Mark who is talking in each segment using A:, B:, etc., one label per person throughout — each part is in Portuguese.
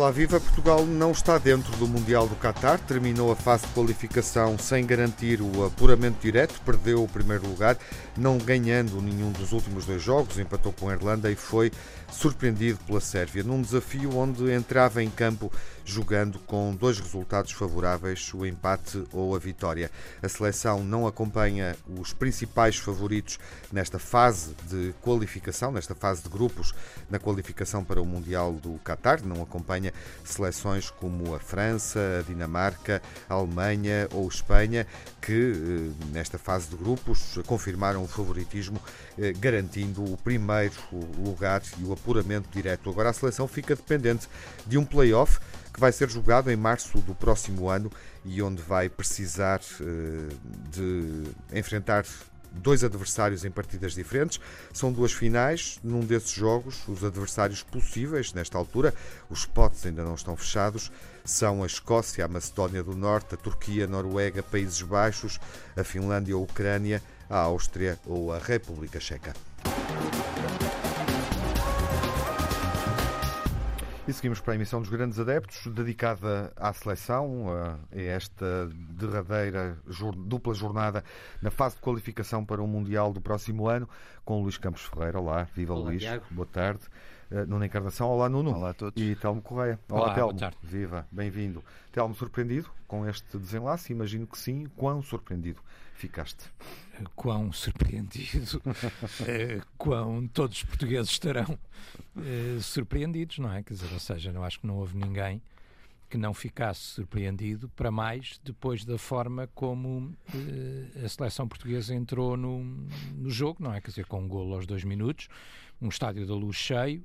A: Olá, viva! Portugal não está dentro do Mundial do Qatar, terminou a fase de qualificação sem garantir o apuramento direto, perdeu o primeiro lugar, não ganhando nenhum dos últimos dois jogos, empatou com a Irlanda e foi surpreendido pela Sérvia, num desafio onde entrava em campo jogando com dois resultados favoráveis, o empate ou a vitória. A seleção não acompanha os principais favoritos nesta fase de qualificação, nesta fase de grupos, na qualificação para o Mundial do Qatar, não acompanha seleções como a França, a Dinamarca, a Alemanha ou Espanha, que eh, nesta fase de grupos confirmaram o favoritismo, eh, garantindo o primeiro lugar e o apuramento direto. Agora a seleção fica dependente de um play-off que vai ser jogado em março do próximo ano e onde vai precisar eh, de enfrentar dois adversários em partidas diferentes. São duas finais. Num desses jogos, os adversários possíveis, nesta altura, os spots ainda não estão fechados, são a Escócia, a Macedónia do Norte, a Turquia, a Noruega, Países Baixos, a Finlândia, a Ucrânia, a Áustria ou a República Checa. E seguimos para a emissão dos Grandes Adeptos, dedicada à seleção, a esta derradeira dupla jornada na fase de qualificação para o Mundial do próximo ano, com Luís Campos Ferreira. Olá, viva
B: Olá,
A: Luís,
B: Tiago.
A: boa tarde. Nuno Encarnação, olá Nuno.
C: Olá a todos.
A: E Telmo Correia. Olá,
B: Olá,
A: Telmo.
B: boa tarde.
A: Viva, bem-vindo. Telmo, surpreendido com este desenlace? Imagino que sim. Quão surpreendido ficaste?
B: Quão surpreendido, eh, quão todos os portugueses estarão eh, surpreendidos, não é? Quer dizer, ou seja, não acho que não houve ninguém que não ficasse surpreendido, para mais depois da forma como eh, a seleção portuguesa entrou no, no jogo, não é? Quer dizer, com um golo aos dois minutos, um estádio da luz cheio,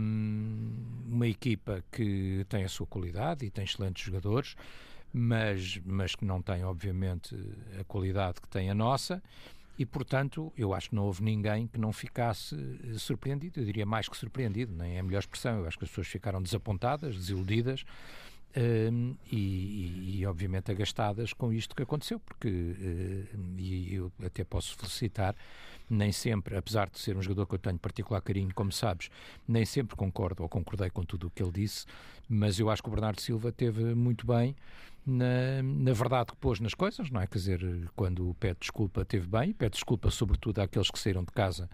B: um, uma equipa que tem a sua qualidade e tem excelentes jogadores, mas, mas que não tem, obviamente, a qualidade que tem a nossa. E, portanto, eu acho que não houve ninguém que não ficasse eh, surpreendido. Eu diria mais que surpreendido, nem é a melhor expressão. Eu acho que as pessoas ficaram desapontadas, desiludidas um, e, e, e, obviamente, agastadas com isto que aconteceu, porque, uh, e eu até posso felicitar, nem sempre, apesar de ser um jogador que eu tenho particular carinho, como sabes, nem sempre concordo ou concordei com tudo o que ele disse, mas eu acho que o Bernardo Silva teve muito bem na, na verdade que pôs nas coisas, não é? Quer dizer, quando pede desculpa, teve bem, pede desculpa sobretudo àqueles que saíram de casa.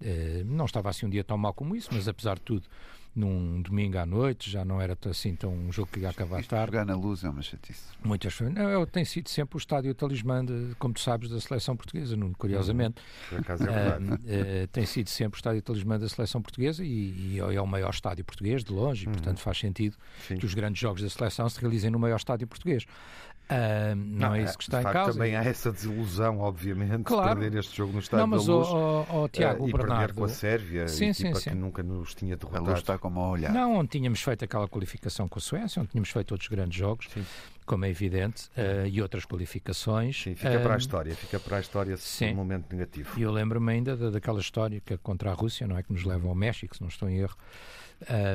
B: Uh, não estava assim um dia tão mal como isso, mas apesar de tudo, num domingo à noite, já não era assim tão um jogo que ia acabar
C: Isto
B: tarde.
C: Jogar na luz é uma chatice.
B: Muitas não, eu, tem sido sempre o estádio talismã, de, como tu sabes, da seleção portuguesa, Nuno, curiosamente.
A: Por acaso é verdade.
B: Uh, uh, tem sido sempre o estádio talismã da seleção portuguesa e, e é o maior estádio português, de longe, e portanto faz sentido
A: Sim.
B: que os grandes jogos da seleção se realizem no maior estádio português. Uh, não, é isso que está
A: de
B: em
A: facto,
B: causa.
A: Também há essa desilusão, obviamente,
B: Claro.
A: de perder este jogo no estádio
B: Não, mas
A: da Luz.
B: o, o, o Tiago, o
A: e perder
B: Bernardo.
A: com a Sérvia,
B: Sim, sim, sim.
A: que nunca nos tinha
C: A
A: derrotado.
C: luz está como a olhar.
B: Não, onde tínhamos feito aquela qualificação com a Suécia, onde tínhamos feito outros grandes jogos,
A: Sim.
B: como é evidente, uh, e outras qualificações.
A: Sim, fica para a
B: Uh,
A: história, fica para a história esse
B: sim.
A: momento negativo.
B: E eu lembro-me ainda da, daquela história que é contra a Rússia, não é? Que nos leva ao México, se não estou em erro,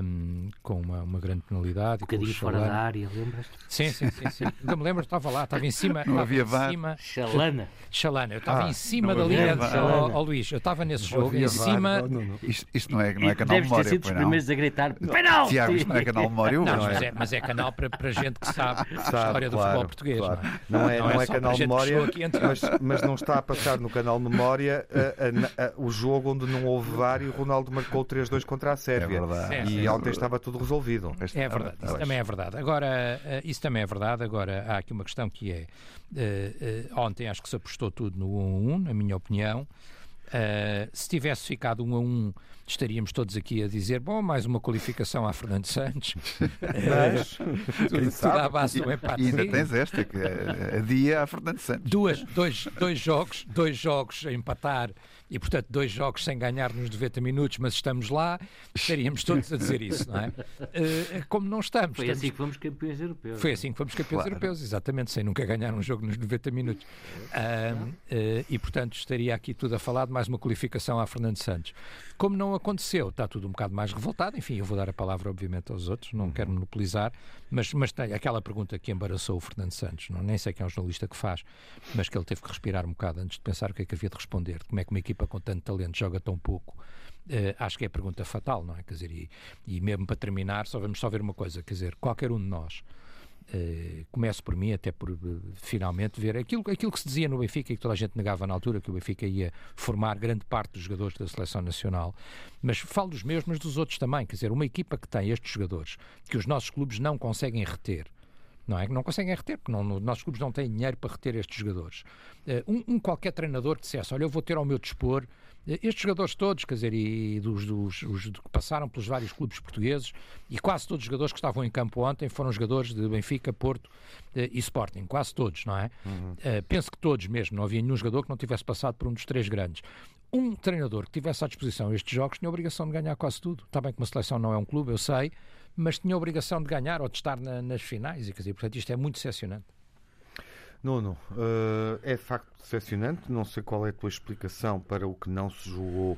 B: um, com uma, uma grande penalidade.
D: Um bocadinho fora da área, lembras-te?
B: Sim, sim, sim. sim. Ainda me lembro, estava lá, estava em cima.
C: Não havia
B: em
C: VAR.
B: cima.
D: Chalana.
B: Chalana, eu estava
A: Ah,
B: em cima
C: não
B: da linha de. Ó ó, Luís, eu estava nesse jogo, em
A: VAR,
B: cima.
A: não, não, não.
C: Isto, isto não é, não é
D: E
C: canal
D: deves ter
C: memória,
D: sido dos
C: pois não.
D: primeiros a gritar penalti!
C: Tiago, isto não é canal memória,
B: Não,
C: mas
B: mas é, mas é canal para, para gente que sabe, a história do
A: claro,
B: futebol português.
A: claro.
B: Não é?
A: Não é,
B: Não
A: não
B: é
A: é canal memória, mas, mas não está a passar no canal memória a- a- a- o jogo onde não houve VAR e o Ronaldo marcou 3-2 contra a Sérvia.
C: É verdade.
B: Certo.
A: E ontem estava tudo resolvido.
C: Este-
B: É verdade, isso também é verdade. Agora, eh, isso também é verdade. Agora, há aqui uma questão que é: eh, eh, ontem acho que se apostou tudo no 1 a 1, na minha opinião. Eh, se tivesse ficado 1 a 1, estaríamos todos aqui a dizer: bom, mais uma qualificação a Fernando Santos.
A: Mas,
B: tudo, tudo à base do
C: E,
B: empate.
C: e ainda tens esta, que é a dia a Fernando Santos.
B: Duas, dois, dois jogos, dois jogos a empatar e, portanto, dois jogos sem ganhar nos 90 minutos, mas estamos lá, estaríamos todos a dizer isso, não é? Eh, como não estamos.
D: Foi
B: estamos-
D: assim que fomos campeões europeus.
B: Foi assim que fomos campeões
C: Claro.
B: europeus, exatamente, sem nunca ganhar um jogo nos 90 minutos. Ahm, eh, e, portanto, estaria aqui tudo a falar de mais uma qualificação a Fernando Santos. Como não aconteceu, está tudo um bocado mais revoltado. Enfim, eu vou dar a palavra, obviamente, aos outros, não quero monopolizar, mas, mas tem aquela pergunta que embaraçou o Fernando Santos, não, nem sei quem é o jornalista que faz, mas que ele teve que respirar um bocado antes de pensar o que é que havia de responder. Como é que uma equipa equipa com tanto talento joga tão pouco? Uh, acho que é a pergunta fatal, não é? Quer dizer, e, e mesmo para terminar, só vamos só ver uma coisa, quer dizer, qualquer um de nós Uh, começo por mim, até por uh, finalmente ver aquilo, aquilo que se dizia no Benfica e que toda a gente negava na altura, que o Benfica ia formar grande parte dos jogadores da seleção nacional. Mas falo dos meus, mas dos outros também. Quer dizer, uma equipa que tem estes jogadores, que os nossos clubes não conseguem reter, não é? Não conseguem reter, porque não, nossos clubes não têm dinheiro para reter estes jogadores. Uh, um, um, qualquer treinador que dissesse, olha, eu vou ter ao meu dispor estes jogadores todos, quer dizer, e dos, dos os que passaram pelos vários clubes portugueses, e quase todos os jogadores que estavam em campo ontem foram jogadores de Benfica, Porto eh, e Sporting, quase todos, não é? Uhum. Uh, penso que todos mesmo, não havia nenhum jogador que não tivesse passado por um dos três grandes. Um treinador que tivesse à disposição estes jogos tinha a obrigação de ganhar quase tudo. Está bem que uma seleção não é um clube, eu sei, mas tinha a obrigação de ganhar ou de estar na, nas finais, e quer dizer, portanto, isto é muito decepcionante.
A: Nuno, uh, é de facto decepcionante. Não sei qual é a tua explicação para o que não se jogou.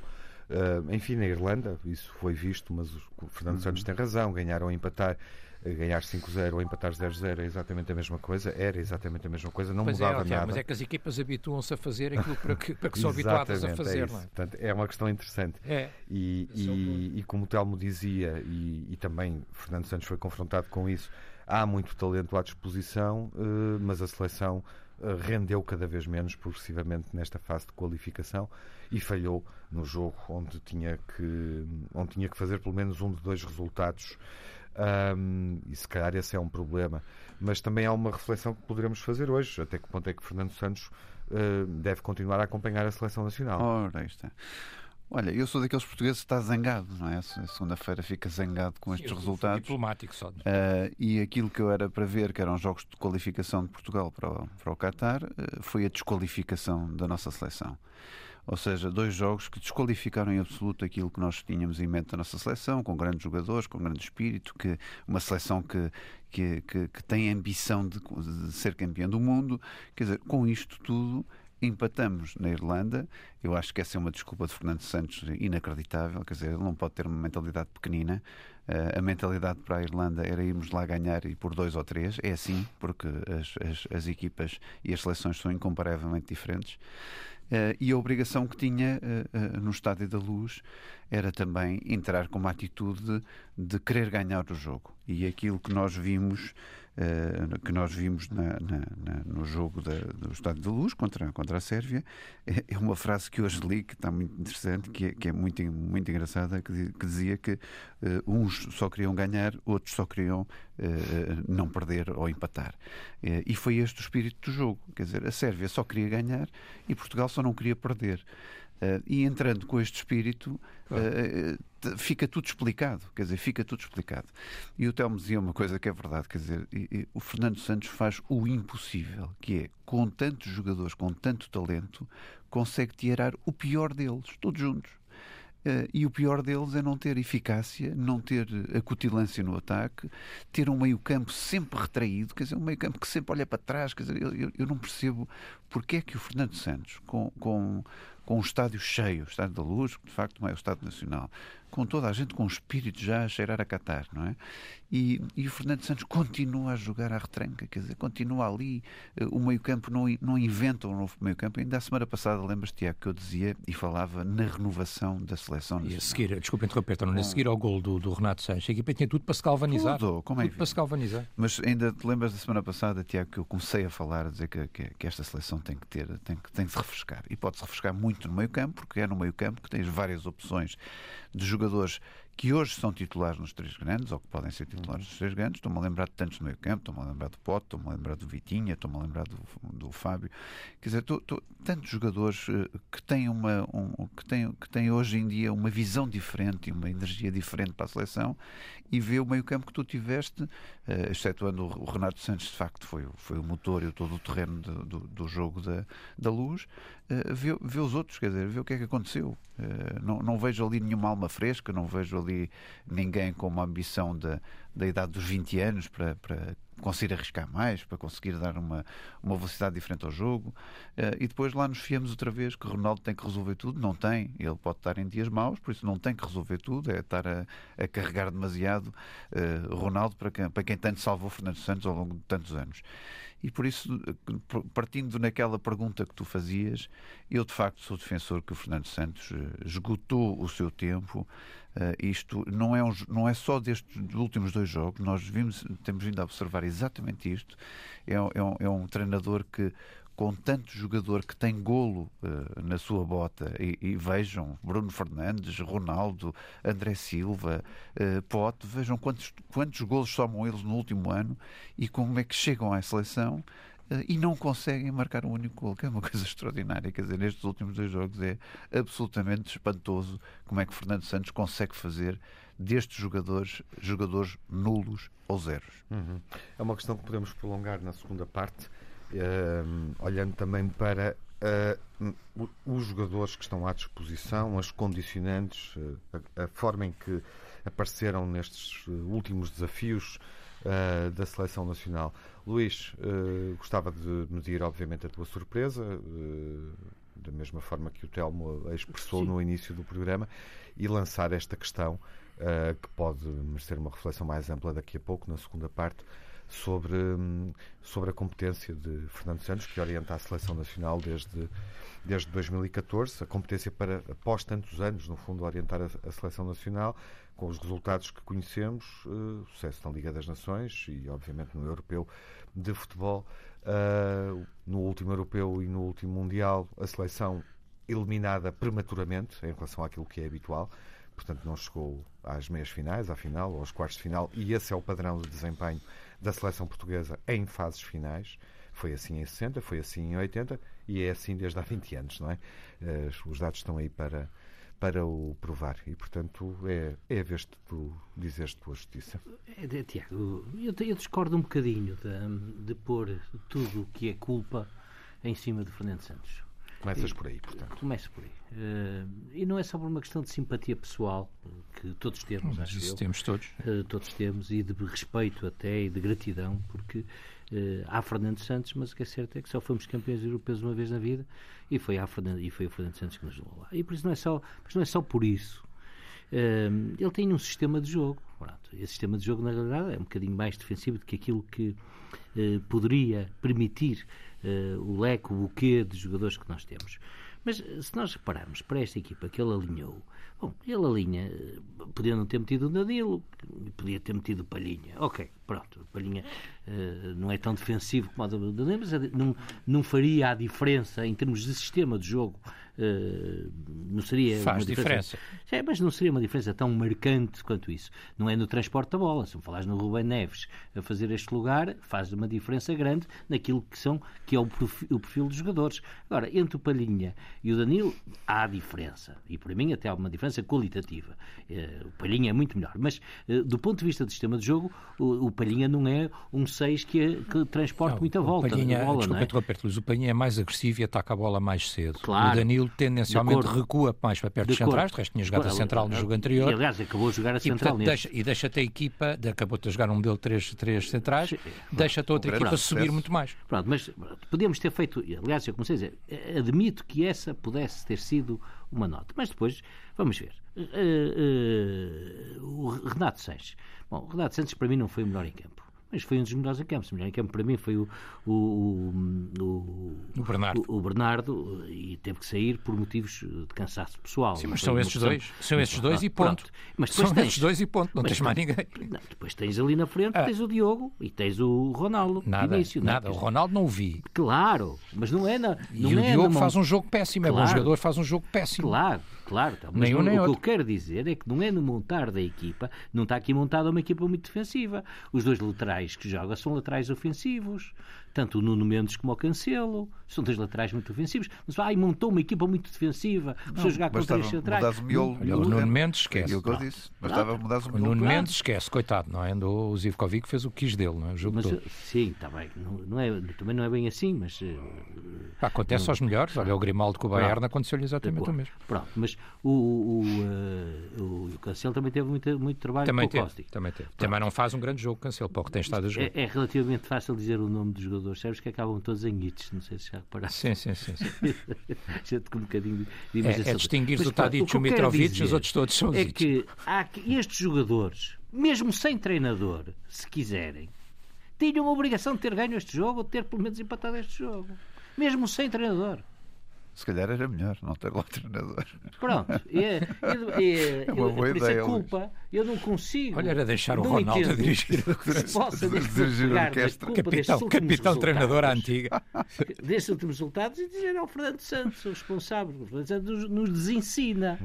A: Uh, enfim, na Irlanda, isso foi visto, mas o Fernando uhum. Santos tem razão. Ganhar ou empatar, eh, ganhar 5-0 ou empatar 0-0 é exatamente a mesma coisa. Era exatamente a mesma coisa, não
B: pois
A: mudava
B: é,
A: nada.
B: Mas é que as equipas habituam-se a fazer aquilo para que, para que são habituadas a fazer.
A: É, isso.
B: É?
A: Portanto, é uma questão interessante.
B: É.
A: E, e, e, como o Telmo dizia, e, e também Fernando Santos foi confrontado com isso há muito talento à disposição, eh, mas a seleção eh, rendeu cada vez menos progressivamente nesta fase de qualificação e falhou no jogo onde tinha que, onde tinha que fazer pelo menos um de dois resultados. Um, e se calhar esse é um problema. Mas também há uma reflexão que poderemos fazer hoje. Até que ponto é que Fernando Santos uh, deve continuar a acompanhar a seleção nacional?
C: Ora, é. Olha, eu sou daqueles portugueses que está zangado, não é? Segunda-feira fica zangado com estes resultados.
B: Diplomático só. Uh,
C: e aquilo que eu era para ver, que eram jogos de qualificação de Portugal para o, para o Qatar, uh, foi a desqualificação da nossa seleção. Ou seja, dois jogos que desqualificaram em absoluto aquilo que nós tínhamos em mente da nossa seleção, com grandes jogadores, com grande espírito, que uma seleção que, que, que, que tem a ambição de, de ser campeã do mundo. Quer dizer, com isto tudo empatamos na Irlanda. Eu acho que essa é uma desculpa de Fernando Santos inacreditável. Quer dizer, ele não pode ter uma mentalidade pequenina. Uh, a mentalidade para a Irlanda era irmos lá ganhar e por dois ou três. É assim, porque as, as, as equipas e as seleções são incomparavelmente diferentes. Uh, e a obrigação que tinha uh, no Estádio da Luz era também entrar com uma atitude de, de querer ganhar o jogo. E aquilo que nós vimos uh, que nós vimos na, na, na, no jogo da, do Estado de Luz contra, contra a Sérvia, é, é, uma frase que hoje li que está muito interessante, que é, que é muito, muito engraçada, que, que dizia que uh, uns só queriam ganhar, outros só queriam uh, não perder ou empatar. e foi este o espírito do jogo. Quer dizer, a Sérvia só queria ganhar e Portugal só não queria perder. Uh, e entrando com este espírito, uh, fica tudo explicado. Quer dizer, fica tudo explicado. E o Telmo dizia uma coisa que é verdade: quer dizer, e, e, o Fernando Santos faz o impossível, que é, com tantos jogadores, com tanto talento, consegue tirar o pior deles, todos juntos. Uh, e o pior deles é não ter eficácia, não ter acutilância no ataque, ter um meio-campo sempre retraído, quer dizer, um meio-campo que sempre olha para trás. Quer dizer, eu, eu, não percebo porque é que o Fernando Santos, com, com com um estádio cheio, o estádio da Luz, que de facto não é o estádio nacional, com toda a gente com o espírito já a cheirar a Qatar, não é? E, e o Fernando Santos continua a jogar à retranca, quer dizer, continua ali, eh, o meio-campo não, não inventa um novo meio-campo. Ainda a semana passada, lembras-te, Tiago, que eu dizia e falava na renovação da seleção nacional.
B: E a seguir, desculpa interromper, então, a seguir ao gol do, do Renato Sanches, a equipa tinha tudo para se galvanizar.
C: Tudo, como é
B: tudo para se galvanizar.
C: Mas ainda te lembras da semana passada, Tiago, que eu comecei a falar, a dizer que, que, que esta seleção tem que ter, tem que, tem que se refrescar. E pode-se refrescar muito no meio-campo, porque é no meio-campo que tens várias opções de jogadores que hoje são titulares nos três grandes, ou que podem ser titulares nos três grandes. Estou-me a lembrar de tantos no meio campo, estou-me a lembrar do Pote, estou-me a lembrar do Vitinha, estou-me a lembrar do, do Fábio. Quer dizer, estou, estou, tantos jogadores uh, que têm, uma, um, que, têm, que têm hoje em dia uma visão diferente e uma energia diferente para a seleção e vê o meio campo que tu tiveste, uh, excetuando o, o Renato Santos, de facto, foi, foi o motor e todo o terreno de, do, do jogo da, da luz, uh, vê, vê os outros, quer dizer, vê o que é que aconteceu. Uh, não, não vejo ali nenhuma alma fresca, não vejo ali ninguém com uma ambição da, da idade dos 20 anos para, para conseguir arriscar mais, para conseguir dar uma, uma velocidade diferente ao jogo. Uh, e depois lá nos fiamos outra vez que Ronaldo tem que resolver tudo. Não tem. Ele pode estar em dias maus, por isso não tem que resolver tudo. É estar a, a carregar demasiado uh, Ronaldo para quem, para quem tanto salvou Fernando Santos ao longo de tantos anos. E por isso, partindo naquela pergunta que tu fazias, eu de facto sou defensor que o Fernando Santos eh, esgotou o seu tempo. Uh, isto não é, um, não é só destes últimos dois jogos, nós vimos, temos vindo a observar exatamente isto. É, é, um, é um treinador que com tanto jogador que tem golo uh, na sua bota, e, e, vejam Bruno Fernandes, Ronaldo, André Silva, uh, Pote, vejam quantos, quantos golos somam eles no último ano e como é que chegam à seleção uh, e não conseguem marcar um único gol, que é uma coisa extraordinária. Quer dizer, nestes últimos dois jogos é absolutamente espantoso como é que Fernando Santos consegue fazer destes jogadores, jogadores nulos ou zeros.
A: Uhum. É uma questão que podemos prolongar na segunda parte uh, olhando também para uh, os jogadores que estão à disposição, as condicionantes, uh, a, a, forma em que apareceram nestes últimos desafios da seleção nacional. Luís, gostava de medir, obviamente, a tua surpresa, da mesma forma que o Telmo expressou Sim. no início do programa, e lançar esta questão, que pode merecer uma reflexão mais ampla daqui a pouco, na segunda parte sobre, sobre a competência de Fernando Santos, que orienta a seleção nacional desde, desde 2014, a competência para, após tantos anos, no fundo, orientar a, a seleção nacional, com os resultados que conhecemos, uh, sucesso na Liga das Nações e, obviamente, no Europeu de Futebol. Uh, no último Europeu e no último Mundial, a seleção eliminada prematuramente em relação àquilo que é habitual portanto não chegou às meias finais, à final, ou aos quartos de final, e esse é o padrão de desempenho da seleção portuguesa em fases finais. Foi assim em 60, foi assim em 80 e é assim desde há 20 anos, não é? Eh, os dados estão aí para, para o provar e, portanto, é, é a vez de tu dizeres tua justiça.
D: É, Tiago, eu, eu, discordo um bocadinho de, de pôr tudo o que é culpa em cima de Fernando Santos.
A: Começas por aí, portanto.
D: Começo por aí. Uh, e não é só por uma questão de simpatia pessoal, que todos temos,
B: Mas isso eu. temos todos.
D: Uh, todos temos, e de respeito até, e de gratidão, porque uh, há Fernando Santos, mas o que é certo é que só fomos campeões europeus uma vez na vida, e foi, a Fernando, e foi o Fernando Santos que nos levou lá. E por isso não é só, mas não é só por isso. Uh, ele tem um sistema de jogo. Pronto, esse sistema de jogo, na realidade, é um bocadinho mais defensivo do que aquilo que poderia permitir uh, o leque, o buquê de jogadores que nós temos. Mas eh, se nós repararmos para esta equipa que ele alinhou, bom, ele alinha, eh, podia não ter metido o Danilo, podia ter metido o Palhinha. Ok, pronto, o Palhinha uh, não é tão defensivo como o Danilo, mas não, não faria a diferença em termos de sistema de jogo Uh, não seria
B: Faz diferença. diferença.
D: É, mas não seria uma diferença tão marcante quanto isso. Não é no transporte da bola. Se me falares no Rubem Neves a fazer este lugar, faz uma diferença grande naquilo que são que é o perfil, o perfil dos jogadores. Agora, entre o Palhinha e o Danilo, há diferença. E para mim até há uma diferença qualitativa. Uh, o Palhinha é muito melhor. Mas uh, do ponto de vista do sistema de jogo, o, o Palhinha não é um 6 que, que transporta não, muita volta.
B: Palhinha,
D: bola,
B: desculpa,
D: não
B: é? o Palhinha é mais agressivo e ataca a bola mais cedo.
D: Claro.
B: O Danilo tendencialmente recua mais para perto dos centrais, de resto tinha jogado a central no jogo anterior.
D: E, aliás, acabou de jogar a central
B: e, deixa, e deixa-te a equipa, acabou de jogar um modelo 3, três centrais, deixa-te a outra equipa subir muito mais.
D: Pronto, mas podíamos ter feito, aliás, eu comecei a dizer, admito que essa pudesse ter sido uma nota, mas depois, vamos ver. Uh, uh, o Renato Sanches. Bom, o Renato Sanches para mim não foi o melhor em campo mas foi um dos melhores em campo. O melhor em campo para mim foi o, o,
B: o, o Bernardo.
D: O, Bernardo e teve que sair por motivos de cansaço pessoal.
B: Sim, mas são esses dois. São esses dois e ponto. Mas são tens, esses dois e ponto. Não tens mais ninguém.
D: Não, depois tens ali na frente, ah. tens o Diogo e tens o Ronaldo.
B: Nada,
D: início,
B: é? nada. Não, o Ronaldo não o vi.
D: Claro, mas não é na. Não
B: e
D: é
B: o Diogo faz um jogo péssimo. Claro. É bom jogador, faz um jogo péssimo.
D: Claro. Claro, tá, mas nem um, nem o outro. que eu quero dizer é que não é no montar da equipa, não está aqui montada uma equipa muito defensiva. Os dois laterais que joga são laterais ofensivos. Tanto o Nuno Mendes como o Cancelo, são dois laterais muito ofensivos, mas ai, montou uma equipa muito defensiva, precisou jogar com três centrais.
C: O, miolo,
B: Olha, o Nuno Mendes esquece.
C: É o que eu disse. Bastava mudar o
B: O Nuno Mendes esquece, coitado, não é? Andou o Zivkovic fez o que quis dele, não é? O jogo
D: Mas,
B: todo.
D: sim, está bem. Não, não é, também não é bem assim, mas. eh,
B: Pá, Acontece aos melhores. Olha, o Grimaldo com o Bayern aconteceu-lhe exatamente o mesmo.
D: Pronto, mas o, o, o, eh, o, o Cancelo também teve muito, muito trabalho
B: Também
D: com o Costi.
B: também teve. Também não faz um grande jogo, Cancelo, para o que tem estado a jogar.
D: É, é relativamente fácil dizer o nome dos jogadores sérvios que acabam todos em hits, não sei se já reparaste.
B: Sim, sim, sim. sim.
D: Gente com um bocadinho de,
B: É,
D: imaginação.
B: é distinguir
D: Mas,
B: o Tadic e o Mitrovic, os outros todos são
D: É
B: hits.
D: que, há que estes jogadores, mesmo sem treinador, se quiserem, tinham a obrigação de ter ganho este jogo ou de ter pelo menos empatado este jogo. Mesmo sem treinador.
C: Se calhar era melhor não ter lá treinador.
D: Pronto. É, é, é,
C: É uma boa
D: por isso
C: ideia,
D: a culpa, eu não consigo.
B: Olha, era deixar o Ronaldo a dirigir.
D: que se possa
C: Dirigir a orquestra.
B: Capitão, capitão treinador à antiga.
D: destes últimos resultados e dizer ao Fernando Santos, o responsável. O Fernando Santos nos, nos desensina,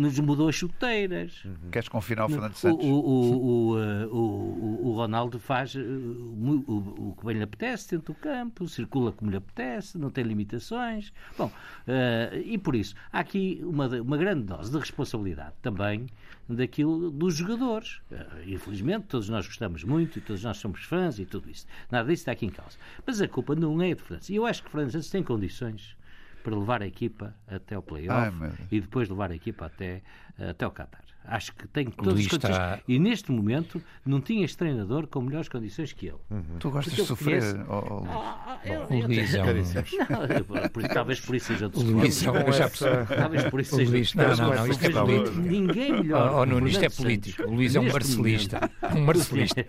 D: nos mudou as chuteiras.
C: Queres confinar o Fernando Santos?
D: o, o, o, eh, o, o Ronaldo faz eh, o, que bem lhe apetece dentro do campo, circula como lhe apetece, não tem limitações. Bom, eh, e por isso, há aqui uma, uma grande dose de responsabilidade também daquilo dos jogadores. Eh, infelizmente, todos nós gostamos muito e todos nós somos fãs e tudo isso. Nada disso está aqui em causa. Mas a culpa não é de França. E eu acho que Santos tem condições para levar a equipa até ao playoff e depois levar a equipa até, até ao Qatar. Acho que tem todas
B: Luís
D: as condições.
B: está-
D: E neste momento não tinha este treinador com melhores condições que ele.
C: Tu gostas de sofrer?
D: conheço-
C: oh?
D: Ah, eu-
B: O Luís é um...
D: Não, por- talvez por isso seja
B: O Luís é já.
D: Talvez por isso seja
B: Luís, não, não, não, isto é político.
D: Ninguém melhor.
B: Oh, Nuno,
D: que
B: isto é político. O Luís é um marcelista. Um marcelista.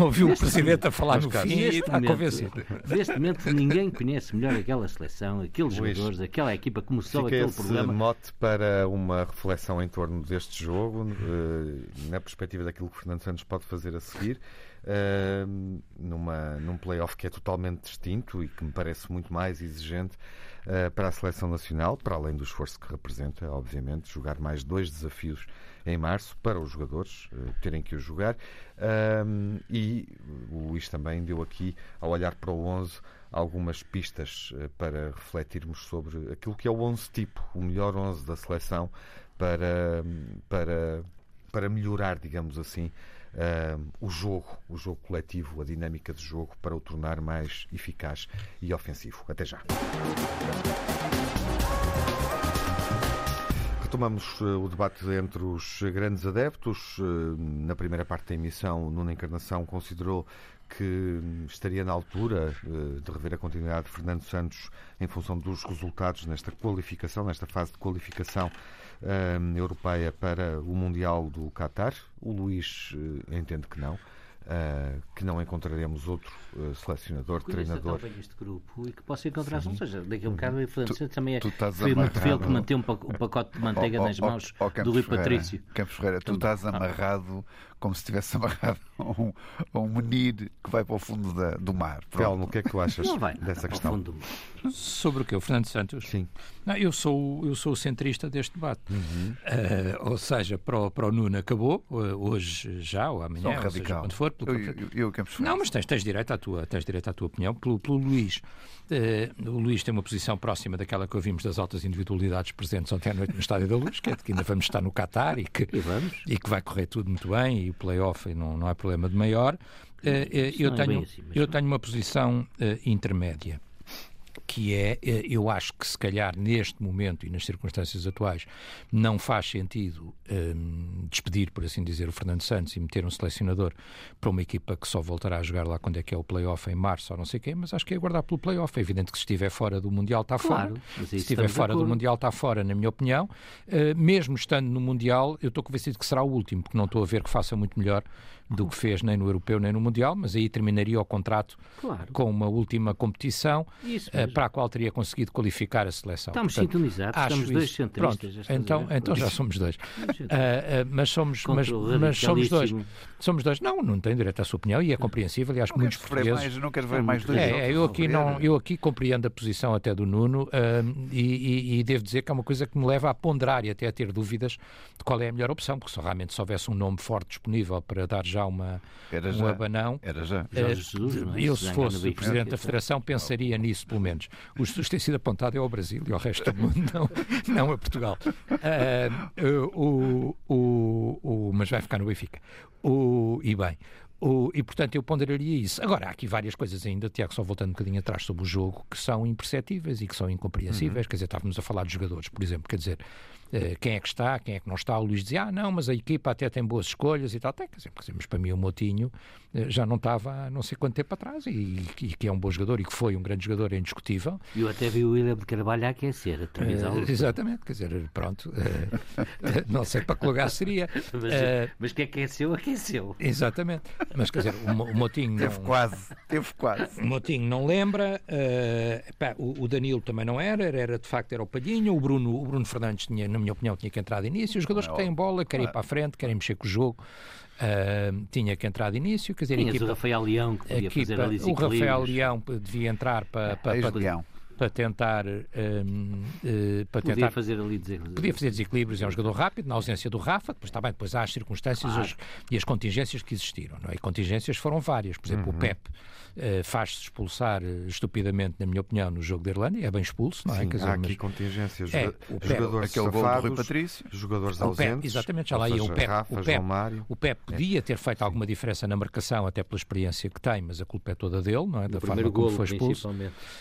B: Ouviu o Presidente a falar no fim e
D: Neste
B: está
D: momento,
B: convencido.
D: Neste momento, ninguém conhece melhor aquela seleção, aqueles jogadores, aquela equipa, começou
A: Fica
D: aquele
A: esse
D: programa.
A: mote para uma reflexão em torno deste jogo, eh, na perspectiva daquilo que Fernando Santos pode fazer a seguir, eh, numa, num playoff que é totalmente distinto e que me parece muito mais exigente eh, para a seleção nacional, para além do esforço que representa, obviamente, jogar mais dois desafios em março para os jogadores terem que os jogar. E o Luís também deu aqui, ao olhar para o 11, algumas pistas para refletirmos sobre aquilo que é o 11 tipo, o melhor 11 da seleção para, para, para melhorar, digamos assim, um, o jogo, o jogo coletivo, a dinâmica de jogo, para o tornar mais eficaz e ofensivo. Até já. Retomamos eh, o debate entre os grandes adeptos. Eh, Na primeira parte da emissão, Nuna Encarnação considerou que estaria na altura de rever a continuidade de Fernando Santos em função dos resultados nesta qualificação, nesta fase de qualificação hum, europeia para o Mundial do Qatar. O Luís eh, entende que não. eh, que não encontraremos outro eh, selecionador,
D: Conheça
A: treinador.
D: tão bem este grupo e que possa encontrar ou seja, daqui a um bocado o Fernando Santos também é,
C: tu
D: foi muito
C: amarrado.
D: feio que mantém um, pac- pacote de manteiga
C: Oh, oh,
D: nas mãos
C: oh,
D: do Rui
C: Ferreira,
D: Patrício.
C: Campos Ferreira, tu estás amarrado como se estivesse amarrado a um, a um menir que vai para o fundo da- do mar.
A: Telmo, o que é que tu achas
D: Não vai
A: dessa questão?
D: fundo do mar.
B: Sobre o que? O Fernando Santos?
A: Sim.
B: Não, eu, sou, eu sou o centrista deste debate.
C: Uhum.
B: Eh, ou seja, para o, para o Nuno acabou, eh, hoje já, ou amanhã, ou seja,
C: radical.
B: quando for. pelo
C: Eu,
B: que-
C: eu, eu, Campos.
B: Não, mas tens, tens, direito à tua, tens direito à tua opinião. Pelo, pelo Luís, eh, o Luís tem uma posição próxima daquela que ouvimos das altas individualidades presentes ontem à noite no Estádio da Luz, que é de que ainda vamos estar no Qatar e que,
D: E vamos.
B: e que vai correr tudo muito bem e o play-off e não, não há problema de maior. Eh, eh, eu,
D: é
B: tenho,
D: assim,
B: eu tenho uma posição eh, intermédia que é, eh, eu acho que se calhar neste momento e nas circunstâncias atuais não faz sentido hum, despedir, por assim dizer, o Fernando Santos e meter um selecionador para uma equipa que só voltará a jogar lá quando é que é o play-off em março ou não sei quê, mas acho que é aguardar pelo play-off. É evidente que se estiver fora do Mundial está
D: Claro,
B: fora. Se estiver fora do. Mundial está fora, na minha opinião. Uh, mesmo estando no Mundial, eu estou convencido que será o último, porque não estou a ver que faça muito melhor do que fez nem no Europeu nem no Mundial, mas aí terminaria o contrato
D: Claro.
B: com uma última competição. Uh, para a qual teria conseguido qualificar a seleção.
D: Estamos Portanto, sintonizados, estamos dois isso. centristas.
B: Pronto, então, então já somos dois. Uh, mas somos, mas, mas somos dois. Somos dois. Não, não tenho direito à sua opinião e é compreensível. Acho que muitos portugueses.
C: Mais, não quero ver mais dois.
B: É, eu aqui não, eu aqui compreendo a posição até do Nuno e, e, e, devo dizer que é uma coisa que me leva a ponderar e até a ter dúvidas de qual é a melhor opção, porque se realmente se houvesse um nome forte disponível para dar já uma
C: Era
B: um
C: já.
B: abanão,
C: Era já.
D: Jesus,
B: eu se fosse o presidente da Federação pensaria nisso pelo menos. O Jesus tem sido apontado é ao Brasil e ao resto do mundo, não, não a Portugal. Uh, o, o, o, mas vai ficar no Benfica. O, e bem, o, e portanto eu ponderaria isso. Agora, há aqui várias coisas ainda, Tiago, só voltando um bocadinho atrás sobre o jogo, que são imperceptíveis e que são incompreensíveis. Uhum. Quer dizer, estávamos a falar de jogadores, por exemplo, quer dizer, quem é que está, quem é que não está. O Luís dizia, ah, não, mas a equipa até tem boas escolhas e tal. Tem, quer dizer, mas para mim o Motinho uh, já não estava há não sei quanto tempo atrás e, e, que é um bom jogador e que foi um grande jogador, é indiscutível.
D: Eu até vi o William de Carvalho a aquecer, a uh,
B: Exatamente, quer dizer, pronto, não sei para que lugar seria.
D: mas, mas que aqueceu, aqueceu.
B: Exatamente, mas quer dizer, o, o Motinho.
C: Teve
B: não,
C: quase, teve quase.
B: O Motinho não lembra, pá, o, o, Danilo também não era, era de facto era o Palhinho, o Bruno, o Bruno Fernandes tinha, minha opinião, tinha que entrar de início. Os jogadores que têm bola querem ir para a frente, querem mexer com o jogo. Uh, tinha que entrar de início. Quer dizer, equipa,
D: o Rafael Leão que podia
B: equipa,
D: fazer ali
B: O Rafael Leão devia entrar para, para, para, para, tentar, um, uh, para
D: podia
B: tentar
D: fazer ali desequilíbrios.
B: Podia fazer desequilíbrios, é um jogador rápido, na ausência do Rafa, depois está bem, depois há as circunstâncias claro. as, e as contingências que existiram. Não é? E contingências foram várias. Por exemplo, uhum. o Pep uh, faz-se expulsar uh, estupidamente, na minha opinião, no jogo da Irlanda, é bem expulso, não é?
A: Sim,
B: Quer
A: dizer, há aqui mas... contingências. É,
C: o Pep, jogadores aquele gol do Rui Patrício,
A: jogadores o ausentes.
B: Pep, exatamente, já lá ia o Pep.
A: Rafa,
B: o, Pep
A: Mário.
B: o Pep podia é. ter feito alguma diferença na marcação, até pela experiência que tem, mas a culpa é toda dele, não é?
D: Da
B: forma como
D: foi
B: expulso.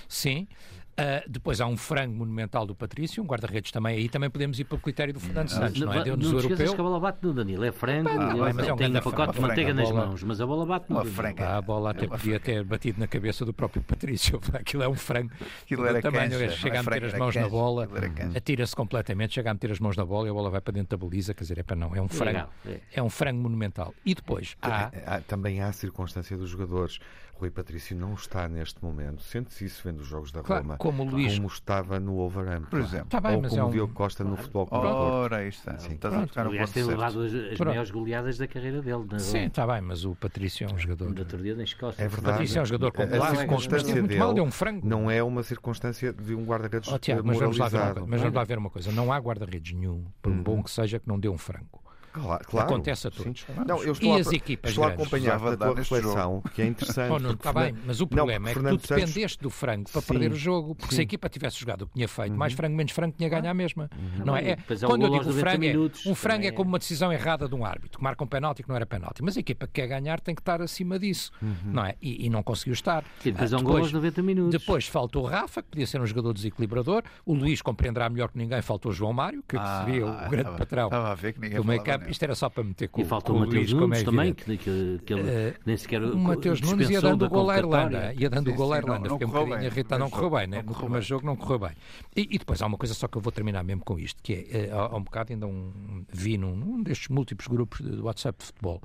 B: Sim. Uh, depois há um frango monumental do Patrício, um guarda-redes também. Aí também podemos ir para o critério do Fernando Santos, não, não é?
D: Deu-nos
B: o europeu.
D: que a bola bate no Danilo. É frango, ah, ele mas é um tem um pacote de manteiga nas mãos, mas a bola bate no Danilo.
B: Ah, a bola até podia ter batido na cabeça do próprio Patrício. Aquilo é um frango. Aquilo era tamanho, cancha, chega a meter as mãos na bola, atira-se completamente, chega a meter as mãos na bola e a bola vai para dentro da baliza. Quer dizer, é para não. É um frango. É. é um frango monumental. E depois há...
A: Também há a circunstância dos jogadores. Rui Patrício não está neste momento. Sente-se isso vendo os jogos da
B: claro,
A: Roma.
B: Como o Luís.
A: Como estava no Wolverhampton.
C: Por exemplo.
B: Tá bem,
A: ou
B: mas
A: como
B: é um...
A: Diogo Costa no futebol
C: Clube Ora, aí está.
D: Sim. Estás a tocar Aliás, tem levado as, as maiores goleadas da carreira dele.
B: Sim, está bem, mas o Patrício é um jogador.
D: Do outro dia na Escócia.
A: É verdade.
B: O Patrício é um jogador com a
A: circunstância dele
B: mal, deu um frango.
A: não é uma circunstância de um guarda-redes
B: oh, Tiago, mas vamos, lá ver, mas vamos lá ver uma coisa. Não há guarda-redes nenhum, por uhum. bom que seja, que não dê um frango.
A: Claro, claro,
B: Acontece a todos.
A: Não, eu estou
B: e
A: a,
B: as equipas
A: estou a acompanhar a tua reflexão, que é interessante.
B: Oh, não, está bem, mas o problema não, é que tu Santos... dependeste do frango para sim, perder o jogo, porque sim. se a equipa tivesse jogado o que tinha feito, uhum. mais frango, menos frango, tinha ganho a mesma. Uhum. Não é? é quando eu digo frango, é, um frango é como uma decisão errada de um árbitro, que marca um penalti que não era penalti. Mas a equipa que quer ganhar tem que estar acima disso, uhum. não é? E, e, não conseguiu estar.
D: Sim, depois, ah, um depois, 90 minutos.
B: depois faltou o Rafa, que podia ser um jogador desequilibrador. O Luís compreenderá melhor que ninguém. Faltou o João Mário, que
C: ah,
B: seria o grande patrão
C: do
B: meio campo. Isto era só para meter com
D: E faltou o Matheus Nunes também, que, que, que ele uh, nem sequer
B: o Matheus Nunes ia dando o gol à Irlanda. Ia dando o gol à Irlanda. Fiquei um bocadinho irritado, não correu bem, né? no primeiro jogo não correu bem. E, e, depois há uma coisa só que eu vou terminar mesmo com isto, que é, uh, há um bocado ainda um, vi num, num destes múltiplos grupos de WhatsApp de futebol,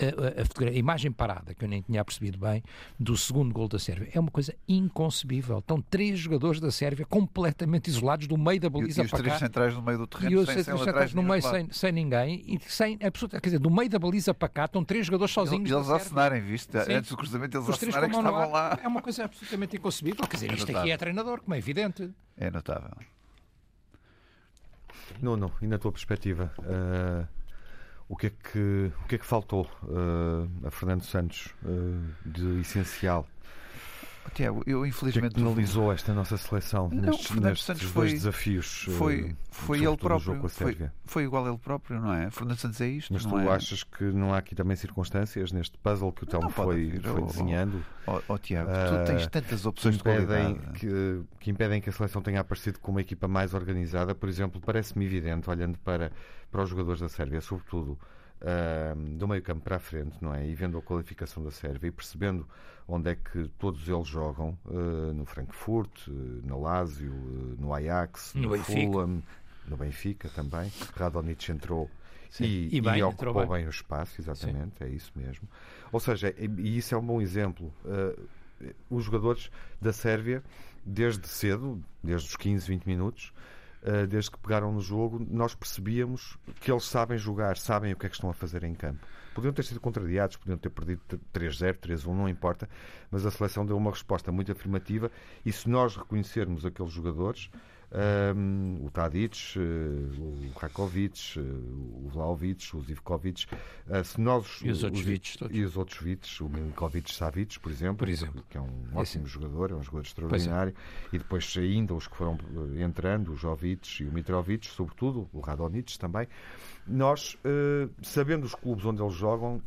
B: uh, a, a, imagem parada, que eu nem tinha percebido bem, do segundo gol da Sérvia. É uma coisa inconcebível. Estão três jogadores da Sérvia completamente isolados do meio da baliza
C: e, e os três centrais no meio do terreno,
B: e os
C: sem,
B: três centrais no meio sem, sem ninguém, e sem, absoluta, quer dizer, do meio da baliza para cá estão três jogadores sozinhos.
C: E eles acenarem, viste? Sim. Antes do cruzamento, eles acenarem que estavam lá.
B: É uma coisa absolutamente inconcebível. Quer dizer, é isto aqui é treinador, como é evidente.
C: É notável.
A: Não, não. E na tua perspectiva, uh, o, que é que, o que é que faltou uh, a Fernando Santos uh, de essencial
C: Tiago, eu infelizmente.
A: Que analisou esta nossa seleção não, nestes, Fernando Santos foi, desafios?
C: Foi, foi ele próprio. Foi, foi, igual ele próprio, não é? Fernando Santos é isto.
A: Mas tu
C: é?
A: achas que não há aqui também circunstâncias neste puzzle que o Telmo foi, foi oh, desenhando?
C: Oh, oh, Tiago, uh, tu tens tantas opções que impedem,
A: que, que, impedem que a seleção tenha aparecido com uma equipa mais organizada. Por exemplo, parece-me evidente, olhando para, para os jogadores da Sérvia, sobretudo uh, do meio campo para a frente, não é? E vendo a qualificação da Sérvia e percebendo onde é que todos eles jogam, uh, no Frankfurt, uh, no Lazio, uh, no Ajax,
B: no, no
A: Fulham, no Benfica também. Radonich entrou Sim. e, e, bem, e ocupou bem. bem. o espaço, exatamente, Sim. é isso mesmo. Ou seja, e, e, isso é um bom exemplo. os jogadores da Sérvia desde cedo, desde os 15, 20 minutos, uh, desde que pegaram no jogo, nós percebíamos que eles sabem jogar, sabem o que é que estão a fazer em campo. Podiam ter sido contrariados, podiam ter perdido 3-0, 3-1, não importa, mas a seleção deu uma resposta muito afirmativa e se nós reconhecermos aqueles jogadores, um, o Tadic, uh, o Rakovic, uh, o Vlaovic, o Zivkovic, uh, se nós,
B: e os outros Vites
A: E os outros Vites, o Milinkovic Savic, por exemplo,
B: por exemplo,
A: que é um ótimo é jogador, é um jogador extraordinário, é. e depois ainda os que foram entrando, o Jovic e o Mitrovic, sobretudo, o Radonich também, nós, sabendo os clubes onde eles jogam,